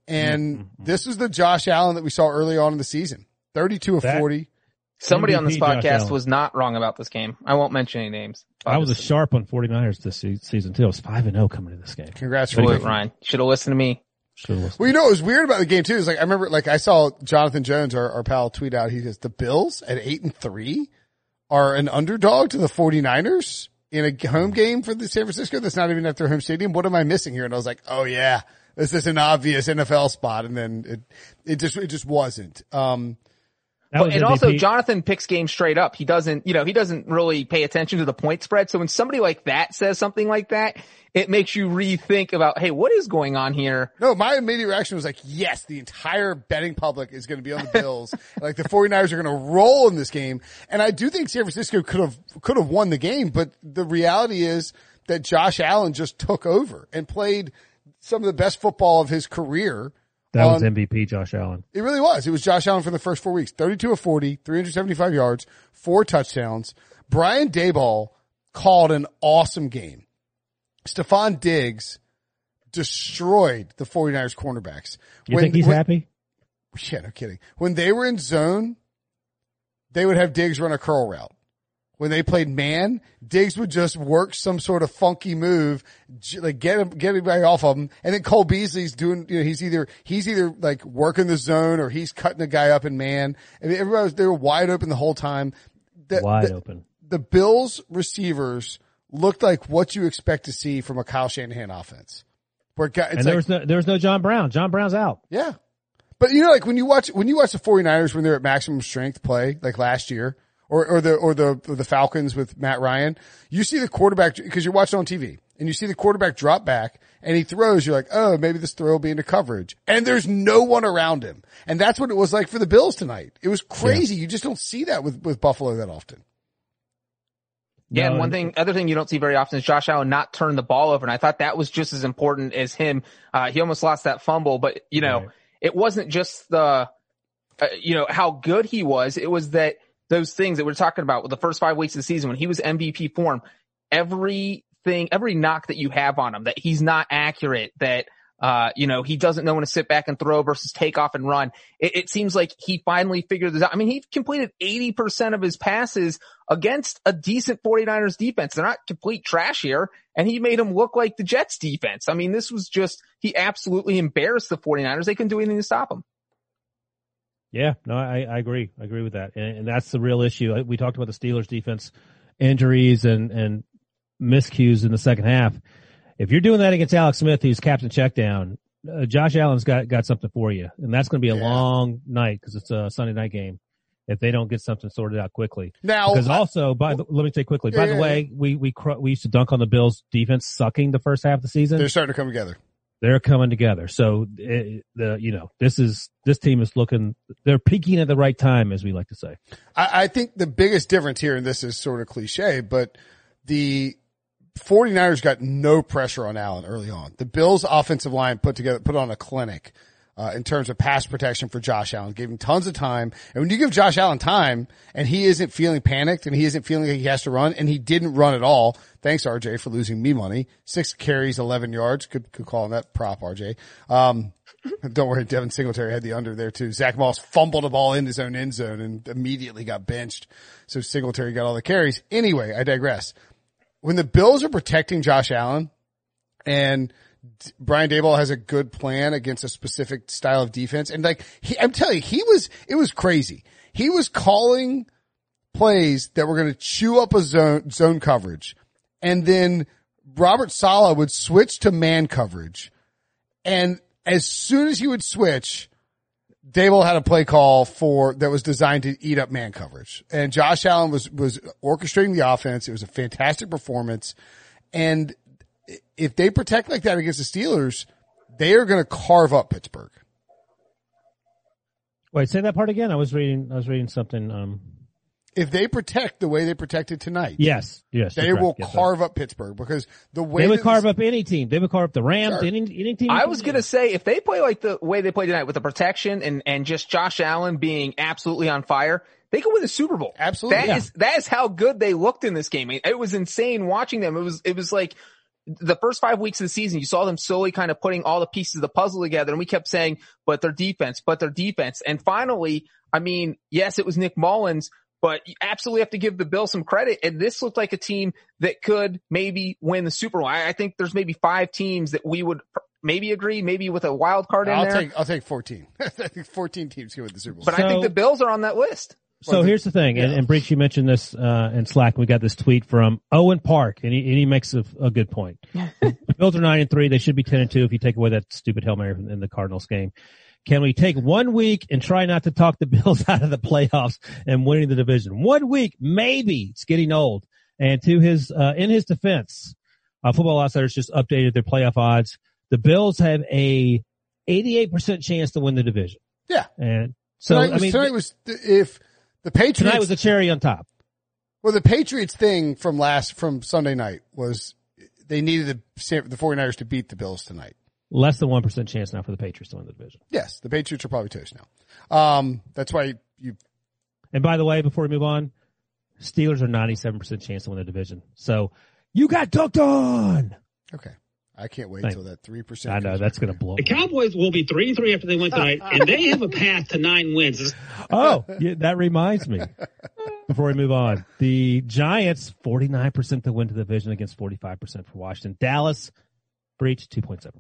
And mm-hmm. this is the Josh Allen that we saw early on in the season. 32 of That- 40. Somebody on this podcast was not wrong about this game. I won't mention any names. I was a sharp on 49ers this season too. I was five and zero coming to this game. Congrats, Boy, Ryan. Should have listened to me. Should have listened. Well, you know what was weird about the game too is like I remember like I saw Jonathan Jones, our, our pal, tweet out. He says the Bills at eight and three are an underdog to the 49ers in a home game for the San Francisco. That's not even at their home stadium. What am I missing here? And I was like, oh yeah, this is an obvious NFL spot. And then it it just it just wasn't. Um, But, was and also Jonathan picks games straight up. He doesn't, you know, he doesn't really pay attention to the point spread. So when somebody like that says something like that, it makes you rethink about, hey, what is going on here? no, my immediate reaction was like, yes, the entire betting public is going to be on the Bills. <laughs> like the 49ers are going to roll in this game. And I do think San Francisco could have, could have won the game, but the reality is that Josh Allen just took over and played some of the best football of his career. That was um, MVP Josh Allen. It really was. It was Josh Allen for the first four weeks. 32 of 40, 375 yards, four touchdowns. Brian Daboll called an awesome game. Stefon Diggs destroyed the 49ers cornerbacks. You think he's when- happy? Yeah, no kidding. When they were in zone, they would have Diggs run a curl route. When they played man, Diggs would just work some sort of funky move, like get him, get everybody off of him. And then Cole Beasley's doing, you know, he's either, he's either like working the zone or he's cutting the guy up in man. I mean, everybody was, they were wide open the whole time. The, Wide the- open. the Bills receivers looked like what you expect to see from a Kyle Shanahan offense. Where guy- it's And like, was no there was no John Brown. John Brown's out. yeah. But you know, like when you watch, when you watch the 49ers when they're at maximum strength play, like last year, or, or the, or the, or the Falcons with Matt Ryan, you see the quarterback, cause you're watching on TV and you see the quarterback drop back and he throws, you're like, oh, maybe this throw will be into coverage. And there's no one around him. And that's what it was like for the Bills tonight. It was crazy. You just don't see that with, with Buffalo that often. Yeah, No, and one thing, other thing you don't see very often is Josh Allen not turn the ball over. And I thought that was just as important as him. Uh, he almost lost that fumble, but you know, Right. it wasn't just the, uh, you know, how good he was. It was that those things that we're talking about with the first five weeks of the season when he was MVP form, everything, every knock that you have on him, that he's not accurate, that, uh, you know, he doesn't know when to sit back and throw versus take off and run. It, it seems like he finally figured this out. I mean, he completed 80% of his passes against a decent 49ers defense. They're not complete trash here. And he made them look like the Jets defense. I mean, this was just, he absolutely embarrassed the 49ers. They couldn't do anything to stop him. Yeah, no, I, I agree. I agree with that, and, and that's the real issue. We talked about the Steelers' defense injuries and and miscues in the second half. If you're doing that against Alex Smith, who's captain checkdown, uh, Josh Allen's got got something for you, and that's going to be a Yeah. long night because it's a Sunday night game. If they don't get something sorted out quickly, Now, because also, by the, let me say quickly. Yeah, by the way, we we cr- we used to dunk on the Bills' defense sucking the first half of the season they're starting to come together. They're coming together. So it, the you know this is this team is looking they're peaking at the right time, as we like to say. I, I think the biggest difference here, and this is sort of cliche, but the 49ers got no pressure on Allen early on. The Bills offensive line put together, put on a clinic, uh, in terms of pass protection for Josh Allen, gave him tons of time. And when you give Josh Allen time and he isn't feeling panicked and he isn't feeling like he has to run and he didn't run at all. Thanks RJ for losing me money. Six carries, 11 yards. Good, good call on that prop RJ. Um, <laughs> don't worry, Devin Singletary had the under there too. Zach Moss fumbled a ball in his own end zone and immediately got benched. So Singletary got all the carries. Anyway, I digress. When the Bills are protecting Josh Allen and Brian Daboll has a good plan against a specific style of defense. And like, he, I'm telling you, he was, it was crazy. He was calling plays that were going to chew up a zone, zone coverage. And then Robert Saleh would switch to man coverage. And as soon as he would switch, Daboll had a play call for that was designed to eat up man coverage. And Josh Allen was, was orchestrating the offense. It was a fantastic performance. And if they protect like that against the Steelers, they are going to carve up Pittsburgh. Wait, say that part again. I was reading. I was reading something. Um, If they protect the way they protected tonight, yes, yes. they will Yes, sir. carve up Pittsburgh because the way They would carve this- up any team. They would carve up the Rams. Sure. Any, any team. I was gonna say if they play like the way they played tonight with the protection and and just Josh Allen being absolutely on fire, they could win the Super Bowl. Absolutely. That Yeah. is that is how good they looked in this game. It was insane watching them. It was it was like the first five weeks of the season, you saw them slowly kind of putting all the pieces of the puzzle together, and we kept saying, "But their defense, but their defense." And finally, I mean, yes, it was Nick Mullens, but you absolutely have to give the Bills some credit. And this looked like a team that could maybe win the Super Bowl. I, I think there's maybe five teams that we would pr- maybe agree, maybe with a wild card in I'll there. take I'll take fourteen. <laughs> I think fourteen teams can win the Super Bowl. but I think the Bills are on that list. So here's the thing, and, and Breech, you mentioned this uh, in Slack. We got this tweet from Owen Park, and he, and he makes a, a good point. <laughs> the Bills are nine and three; they should be ten and two if you take away that stupid hail mary in the Cardinals game. Can we take one week and try not to talk the <laughs> Bills out of the playoffs and winning the division? One week, maybe. It's getting old. And to his, uh, in his defense, uh, Football Outsiders just updated their playoff odds. The Bills have a 88% chance to win the division. yeah. And so, tonight I mean, tonight was if the Patriots tonight was the cherry on top. well the Patriots thing from last from Sunday night was they needed the the 49ers to beat the Bills tonight. Less than 1% chance now for the Patriots to win the division. Yes, the Patriots are probably toast now. Um, that's why you And by the way, before we move on, Steelers are 97% chance to win the division. So you got dunked on. okay. I can't wait Thank- till that three percent. I know that's going to blow. The Cowboys will be three and three after they win tonight, and they have a path to nine wins. <laughs> Oh, yeah, that reminds me. Before we move on, the Giants 49% to win the division against 45% for Washington. Dallas Breech 2.7%.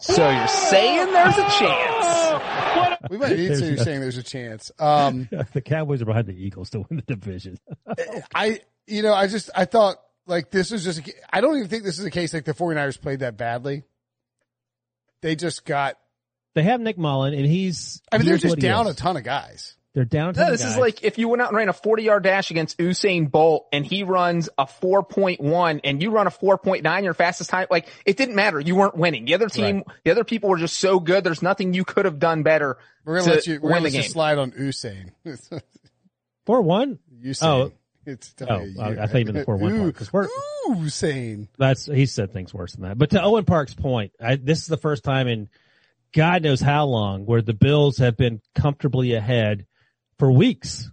So you're saying there's a chance? We might need There's to no- saying there's a chance. Um, <laughs> the Cowboys are behind the Eagles to win the division. I, you know, I just, I thought like this was just, a, I don't even think this is a case like the 49ers played that badly. They just got, They have Nick Mullen and he's, I mean, they're just down a ton of guys. They're down a ton No, of this is like if you went out and ran a 40 yard dash against Usain Bolt and he runs a 4.1 and you run a 4.9, your fastest time, like it didn't matter. You weren't winning. The other team, the other people were just so good. There's nothing you could have done better We're gonna let you, we're win gonna the let you game. slide on Usain. <laughs> four one. Usain. Oh. It's Oh, I-. I thought you meant the 4-1 part, 'cause we're- Usain. That's he said things worse than that. But to Owen Park's point, I, this is the first time in God knows how long where the Bills have been comfortably ahead for weeks.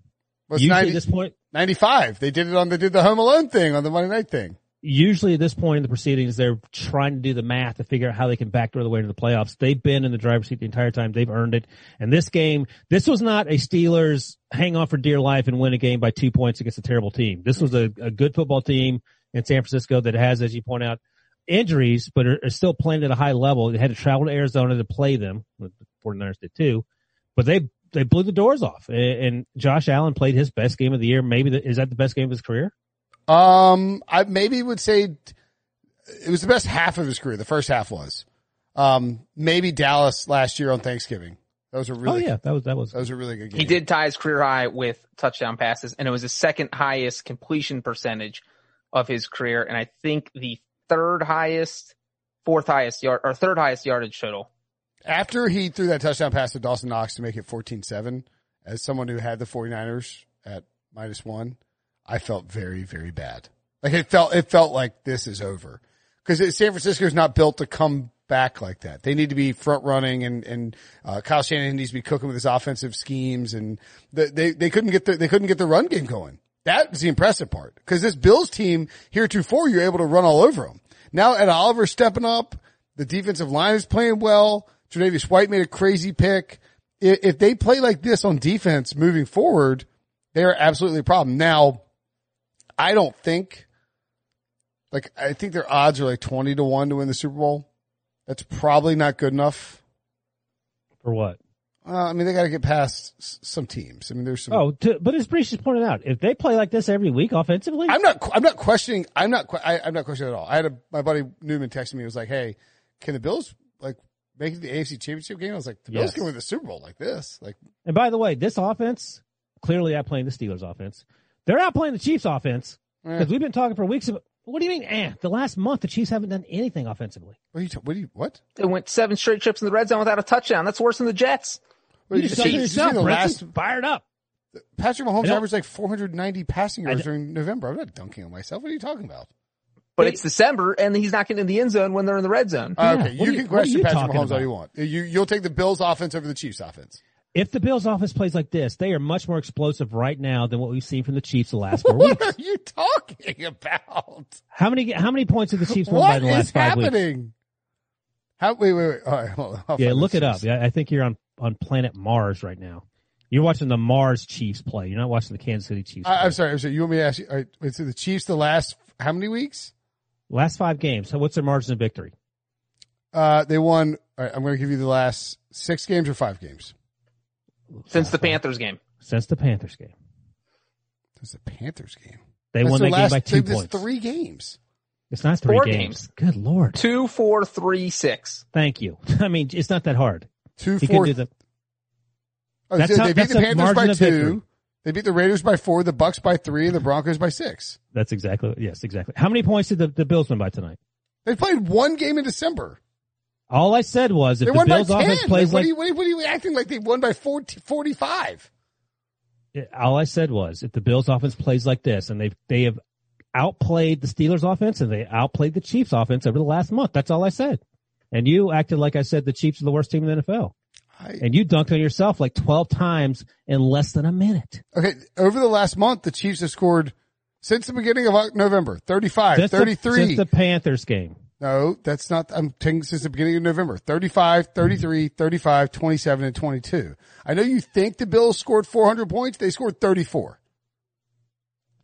Was usually 90, at this point, 95. They did it on, they did the Home Alone thing on the Monday night thing. Usually at this point in the proceedings, they're trying to do the math to figure out how they can backdoor the way to the playoffs. They've been in the driver's seat the entire time. They've earned it. And this game, this was not a Steelers hang on for dear life and win a game by two points against a terrible team. This was a, a good football team in San Francisco that has, as you point out, injuries, but are, are still playing at a high level. They had to travel to Arizona to play them. The 49ers did too, but they, they blew the doors off and, Josh Allen played his best game of the year. Maybe the, is that the best game of his career? Um, I maybe would say it was the best half of his career. The first half was, um, maybe Dallas last year on Thanksgiving. That was a really, oh yeah, that was, that was, that was a really good game. He did tie his career high with touchdown passes and it was the second highest completion percentage of his career. And I think the third highest, fourth highest yard or third highest yardage total. After he threw that touchdown pass to Dawson Knox to make it 14-7, as someone who had the 49ers at minus one, I felt very, very bad. Like it felt, it felt like this is over. Cause San Francisco is not built to come back like that. They need to be front running and, and, uh, Kyle Shanahan needs to be cooking with his offensive schemes and the, they, they couldn't get the, they couldn't get the run game going. That was the impressive part. Cause this Bills team heretofore, you're able to run all over them. Now Ed Oliver stepping up. The defensive line is playing well. Tre'Davious White made a crazy pick. If, if they play like this on defense moving forward, they are absolutely a problem. Now, I don't think, like, I think their odds are like 20 to 1 to win the Super Bowl. That's probably not good enough. For what? Uh, I mean, they got to get past s- some teams. I mean, there's some. Oh, to, but as Breech just pointed out, if they play like this every week offensively, I'm not. I'm not questioning. I'm not. I, I'm not questioning at all. I had a my buddy Newman texted me. He was like, "Hey, can the Bills like make it the AFC Championship game?" I was like, "The Bills Yes. can win the Super Bowl like this." Like, and by the way, this offense clearly outplaying the Steelers offense. They're outplaying the Chiefs offense eh, because we've been talking for weeks about. What do you mean? Eh, the last month the Chiefs haven't done anything offensively. what are you? ta- What do you? What? They went seven straight trips in the red zone without a touchdown. That's worse than the Jets. What You did just see- talking you yourself, the last Fired up. Patrick I Mahomes don't- averaged like 490 passing yards don't- during November. I'm not dunking on myself. What are you talking about? But Hey. it's December and he's not getting in the end zone when they're in the red zone. Uh, Yeah, okay, what you you- can question Patrick talking Mahomes all you want. You you'll take the Bills offense over the Chiefs offense. If the Bills offense plays like this, they are much more explosive right now than what we've seen from the Chiefs the last four <laughs> What weeks. are you talking about? How many how many points have the Chiefs won by What the last five weeks? happening? How? Wait, wait, wait. All right, hold on. Yeah, look it up. Yeah, I think you're on on planet Mars right now. You're watching the Mars Chiefs play. You're not watching the Kansas City Chiefs. I. I'm sorry. I'm sorry. You want me to ask you? Right, wait, so the Chiefs the last how many weeks? Last five games. So what's their margin of victory? Uh, they won. All right, I'm going to give you the last six games or five games. Since the Panthers game. Since the Panthers game, It's the Panthers game. they That's won their that last, game by two they- points. Three games. It's not three Four games. games. Good lord. Two, four, three, six. Thank you. <laughs> I mean, it's not that hard. Two, You can four. do the. oh, That's so how- they beat that's the Panthers by two. They beat the Raiders by four, the Bucs by three, and the Broncos by six. That's exactly. Yes, exactly. How many points did the, the Bills win by tonight? They played one game in December. All I said was if They the Bills offense Like, plays what, like are you, what, are you, what are you acting like they won by 40, 45? all I said was if the Bills offense plays like this and they they have outplayed the Steelers offense and they outplayed the Chiefs offense over the last month. That's all I said. And you acted like I said the Chiefs are the worst team in the NFL. I, And you dunked on yourself like 12 times in less than a minute. okay, over the last month, the Chiefs have scored since the beginning of November 35, Since the- since the Panthers game. No, that's not, I'm taking since the beginning of November 35, 33, mm-hmm. 35, 27, and 22. I know you think the Bills scored 400 points. They scored 34.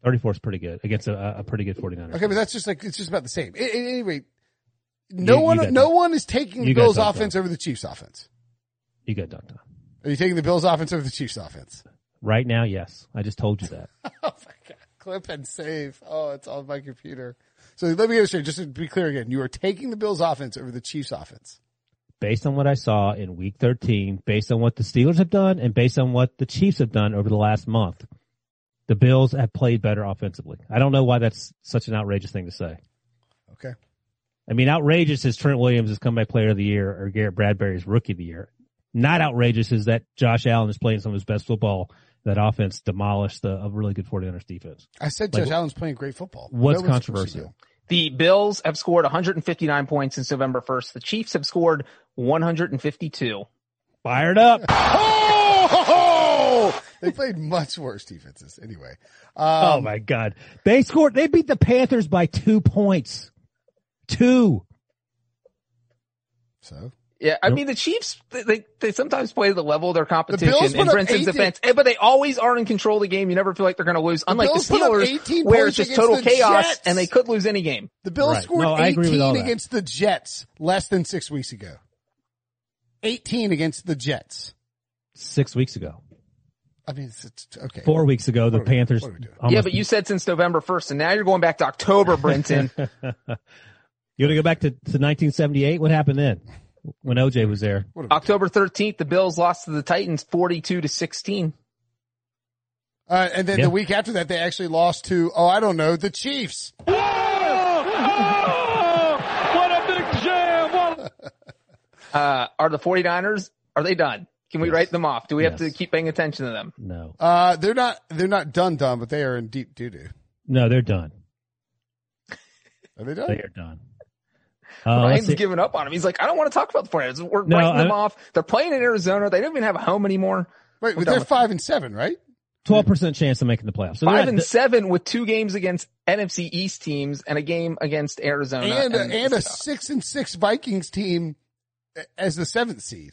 34 is pretty good against a, a pretty good 49ers. Okay, but that's just like, it's just about the same. A- a- Anyway, no You- you one, no that. one is taking the You Bills offense over the Chiefs offense. You got dunked on. Are you taking the Bills offense over the Chiefs offense? Right now, yes. I just told you that. <laughs> Oh my god! Clip and save. Oh, it's on my computer. So let me get it straight. Just to be clear again, you are taking the Bills' offense over the Chiefs' offense. based on what I saw in week 13, based on what the Steelers have done, and based on what the Chiefs have done over the last month, the Bills have played better offensively. I don't know why that's such an outrageous thing to say. Okay. I mean, outrageous is Trent Williams is comeback player of the year or Garrett Bradbury's rookie of the year. Not outrageous is that Josh Allen is playing some of his best football. That offense demolished the, a really good 49ers defense. I said Like, Josh Allen's playing great football. what's No one's supposed controversial? The Bills have scored 159 points since November 1st. The Chiefs have scored 152. Fired up. Oh, ho, ho! they played much worse defenses. Anyway, oh um, my God. They scored, they beat the Panthers by two points. Two. so Yeah, I Nope. mean the Chiefs they, they they sometimes play the level of their Bills competition put in up Brinson's 18 defense, eh, but they always are in control of the game. You never feel like they're going to lose. Unlike Bills the Steelers, where it's just total chaos Jets. and they could lose any game. the Bills Right. scored No, I agree with all 18 against the Jets less than six weeks ago. 18 against the Jets. Six weeks ago. I mean, it's, it's okay. Four weeks ago, the What are we- Panthers. we yeah, but you said since November 1st, and now you're going back to October, Brinson. <laughs> You want to go back to, to 1978? What happened then when OJ was there? What are we- October 13th, the Bills lost to the Titans 42 to 16. Uh, and then Yeah. the week after that, they actually lost to, oh, I don't know, the Chiefs. What a big <laughs> Uh, are the 49ers, are they done? Can we Yes. write them off? Do we have to keep paying attention to them? No, Uh, they're not, they're not done done, but they are in deep doo doo. no, they're done. Are they done? They are done. Uh, Ryan's see. giving up on him. He's like, I don't want to talk about the 49ers. We're No, writing them off. They're playing in Arizona. They don't even have a home anymore. Wait, We're but they're done with five and seven, right? Twelve percent chance of making the playoffs. So they're Five not- and seven with two games against NFC East teams and a game against Arizona. and a, and a six and six Vikings team as the seventh seed.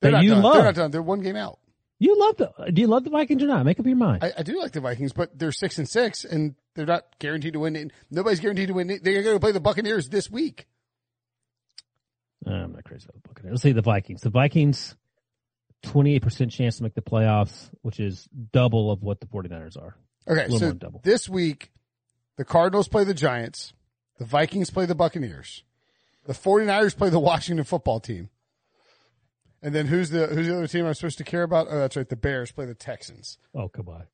They're That not you done. love. They're not done. They're one game out. you love the. Do you love the Vikings or not? Make up your mind. I, I do like the Vikings, but they're six and six, and they're not guaranteed to win. Nobody's guaranteed to win. They're going to play the Buccaneers this week. I'm not crazy about the Buccaneers. Let's say the Vikings. The Vikings, 28% chance to make the playoffs, which is double of what the 49ers are. Okay, so this week, the Cardinals play the Giants, the Vikings play the Buccaneers, the 49ers play the Washington football team. And then who's the who's the other team I'm supposed to care about? Oh, that's right. The Bears play the Texans. Oh, come on.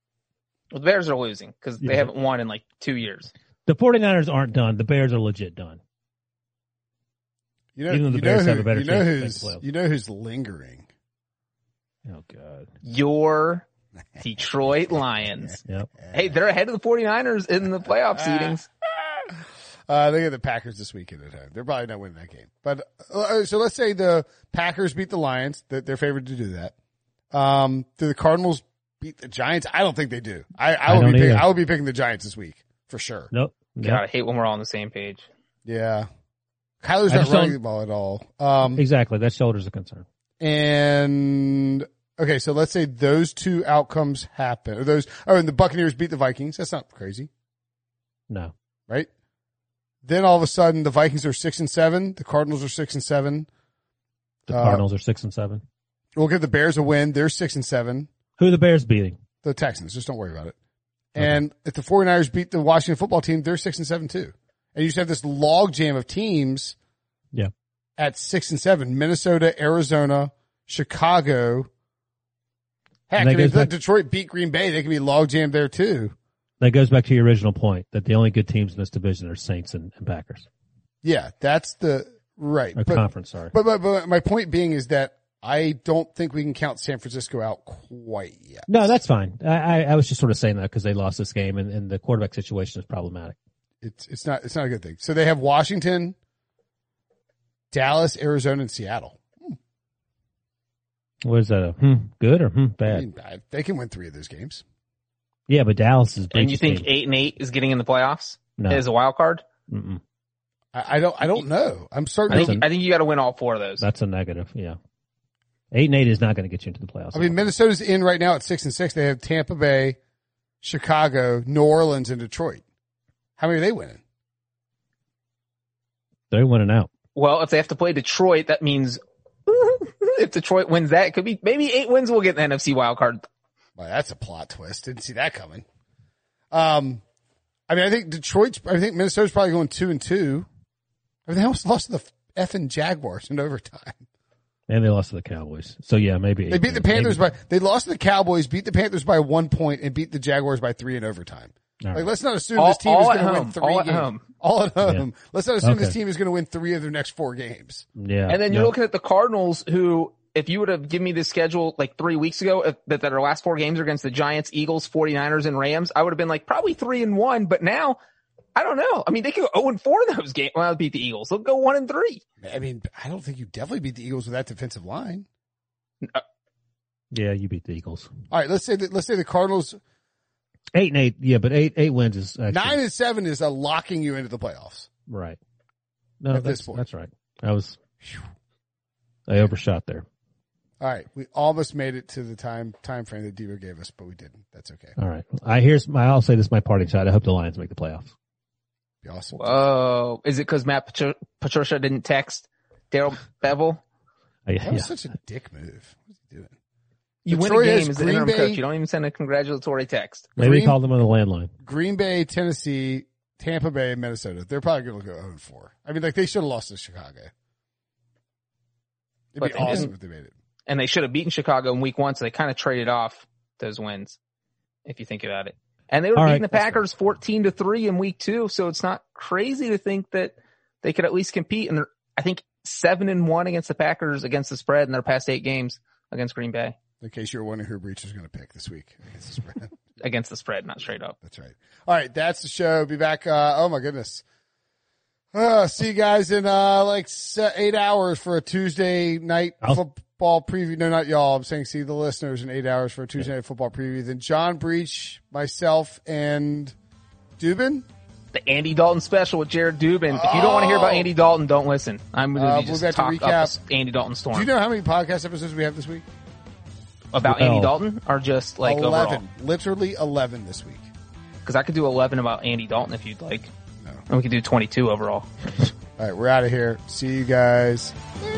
Well, the Bears are losing because they Yeah. haven't won in like two years. The 49ers aren't done. The Bears are legit done. You know, Even though the Bears know have a better you know chance who's the you know who's lingering. Oh, God. Your <laughs> Detroit Lions. <laughs> Yep. Hey, they're ahead of the 49ers in the playoff seedings. <laughs> Uh, they get the Packers this weekend at home. They're probably not winning that game. But uh, so let's say the Packers beat the Lions. That they're favored to do that. Um, do the Cardinals beat the Giants? I don't think they do. I, I, I will be picking. I will be picking the Giants this week for sure. Nope. God, I hate when we're all on the same page. Yeah. Kyler's I not just running the ball at all. Um, Exactly. That shoulder's a concern. and okay, so let's say those two outcomes happen. Or those, oh, and the Buccaneers beat the Vikings. That's not crazy, No. right? Then all of a sudden the Vikings are six and seven. The Cardinals are six and seven. The Uh, Cardinals are six and seven. We'll give the Bears a win. They're six and seven. Who are the Bears beating? The Texans. Just don't worry about it. And if the 49ers beat the Washington football team, they're six and seven too. And you just have this log jam of teams Yeah. at six and seven. Minnesota, Arizona, Chicago. Heck, And that I mean, goes if back- Detroit beat Green Bay, they could be log jammed there too. That goes back to your original point that the only good teams in this division are Saints and, and Packers. Yeah, that's the right. Or But, conference, sorry. but, but, but my point being is that I don't think we can count San Francisco out quite yet. No, that's fine. I, I, I was just sort of saying that because they lost this game and, and the quarterback situation is problematic. It's it's not it's not a good thing. So they have Washington, Dallas, Arizona, and Seattle. What is that? A, hmm, good or hmm, I bad? mean, I, they can win three of those games. yeah, but Dallas is. And you think team. eight and eight is getting in the playoffs No. as a wild card? Mm-mm. I, I don't I don't know. I'm certain. I think a- I think you got to win all four of those. That's a negative. Yeah. Eight and eight is not going to get you into the playoffs. I mean, Minnesota's in right now at six and six. They have Tampa Bay, Chicago, New Orleans, and Detroit. How many are they winning? they're winning out. Well, if they have to play Detroit, that means <laughs> if Detroit wins that, it could be maybe eight wins will get the NFC wild card. Well, that's a plot twist. Didn't see that coming. Um, I mean, I think Detroit's. I think Minnesota's probably going two and two. I mean, they almost lost to the effing Jaguars in overtime. And they lost to the Cowboys. So yeah, maybe. They beat the Panthers by. They lost to the Cowboys, beat the Panthers by one point, and beat the Jaguars by three in overtime. All Like, right. let's not assume All- this team is going to win three All at games. home. All at home. Let's not assume this team is going to win three of their next four games. Yeah. And then you're yeah. looking at the Cardinals, who, if you would have given me this schedule like three weeks ago, if, that, that our last four games are against the Giants, Eagles, 49ers, and Rams, I would have been like probably three and one. But now, I don't know. I mean, they could go 0 and 4 in those games. Well, beat the Eagles. They'll go 1 and 3. I mean, I don't think you definitely beat the Eagles with that defensive line. Uh, yeah, you beat the Eagles. All right, let's say that. Let's say the Cardinals Eight and eight. Yeah, but eight eight wins is actually, nine and seven is a locking you into the playoffs. right. No, At this that's point. that's right. I was. I overshot there. All right, we almost made it to the time time frame that Debo gave us, but we didn't. That's okay. All right. I here's my. I'll say this is my parting shot. I hope the Lions make the playoffs. Be awesome. Whoa. Is it because Matt Patri- Patricia didn't text Darrell Bevell? I, that was yeah. such a dick move. What's he doing? You Detroit win a game as an interim Bay- coach. You don't even send a congratulatory text. Maybe Green- he called them on the landline. Green Bay, Tennessee, Tampa Bay, Minnesota. They're probably going to go 0 4. I mean, like they should have lost to Chicago. It'd But be awesome didn't. if they made it. And they should have beaten Chicago in week one, so they kind of traded off those wins, if you think about it. And they were All beating right. the Packers 14 to 3 in week two, so it's not crazy to think that they could at least compete. And they're, I think, 7 and 1 against the Packers against the spread in their past eight games against Green Bay. In case you're wondering who Breech is going to pick this week against the spread. <laughs> Against the spread, not straight up. That's right. All right, that's the show. Be back. Uh, oh my goodness. Uh, see you guys in uh, like eight hours for a Tuesday night I'll- football preview. No, not y'all. I'm saying see the listeners in eight hours for a Tuesday night football preview. Then John Breech, myself, and Dubin. The Andy Dalton special with Jared Dubin. If you don't want to hear about Oh. Andy Dalton, don't listen. I'm going to Uh, we'll just be to talk recap. up Andy Dalton storm. Do you know how many podcast episodes we have this week? about Andy Oh. Dalton or just like eleven. overall? Literally eleven this week. Because I could do 11 about Andy Dalton if you'd like. No. And we can do 22 overall. All right, we're out of here. See you guys. Mm.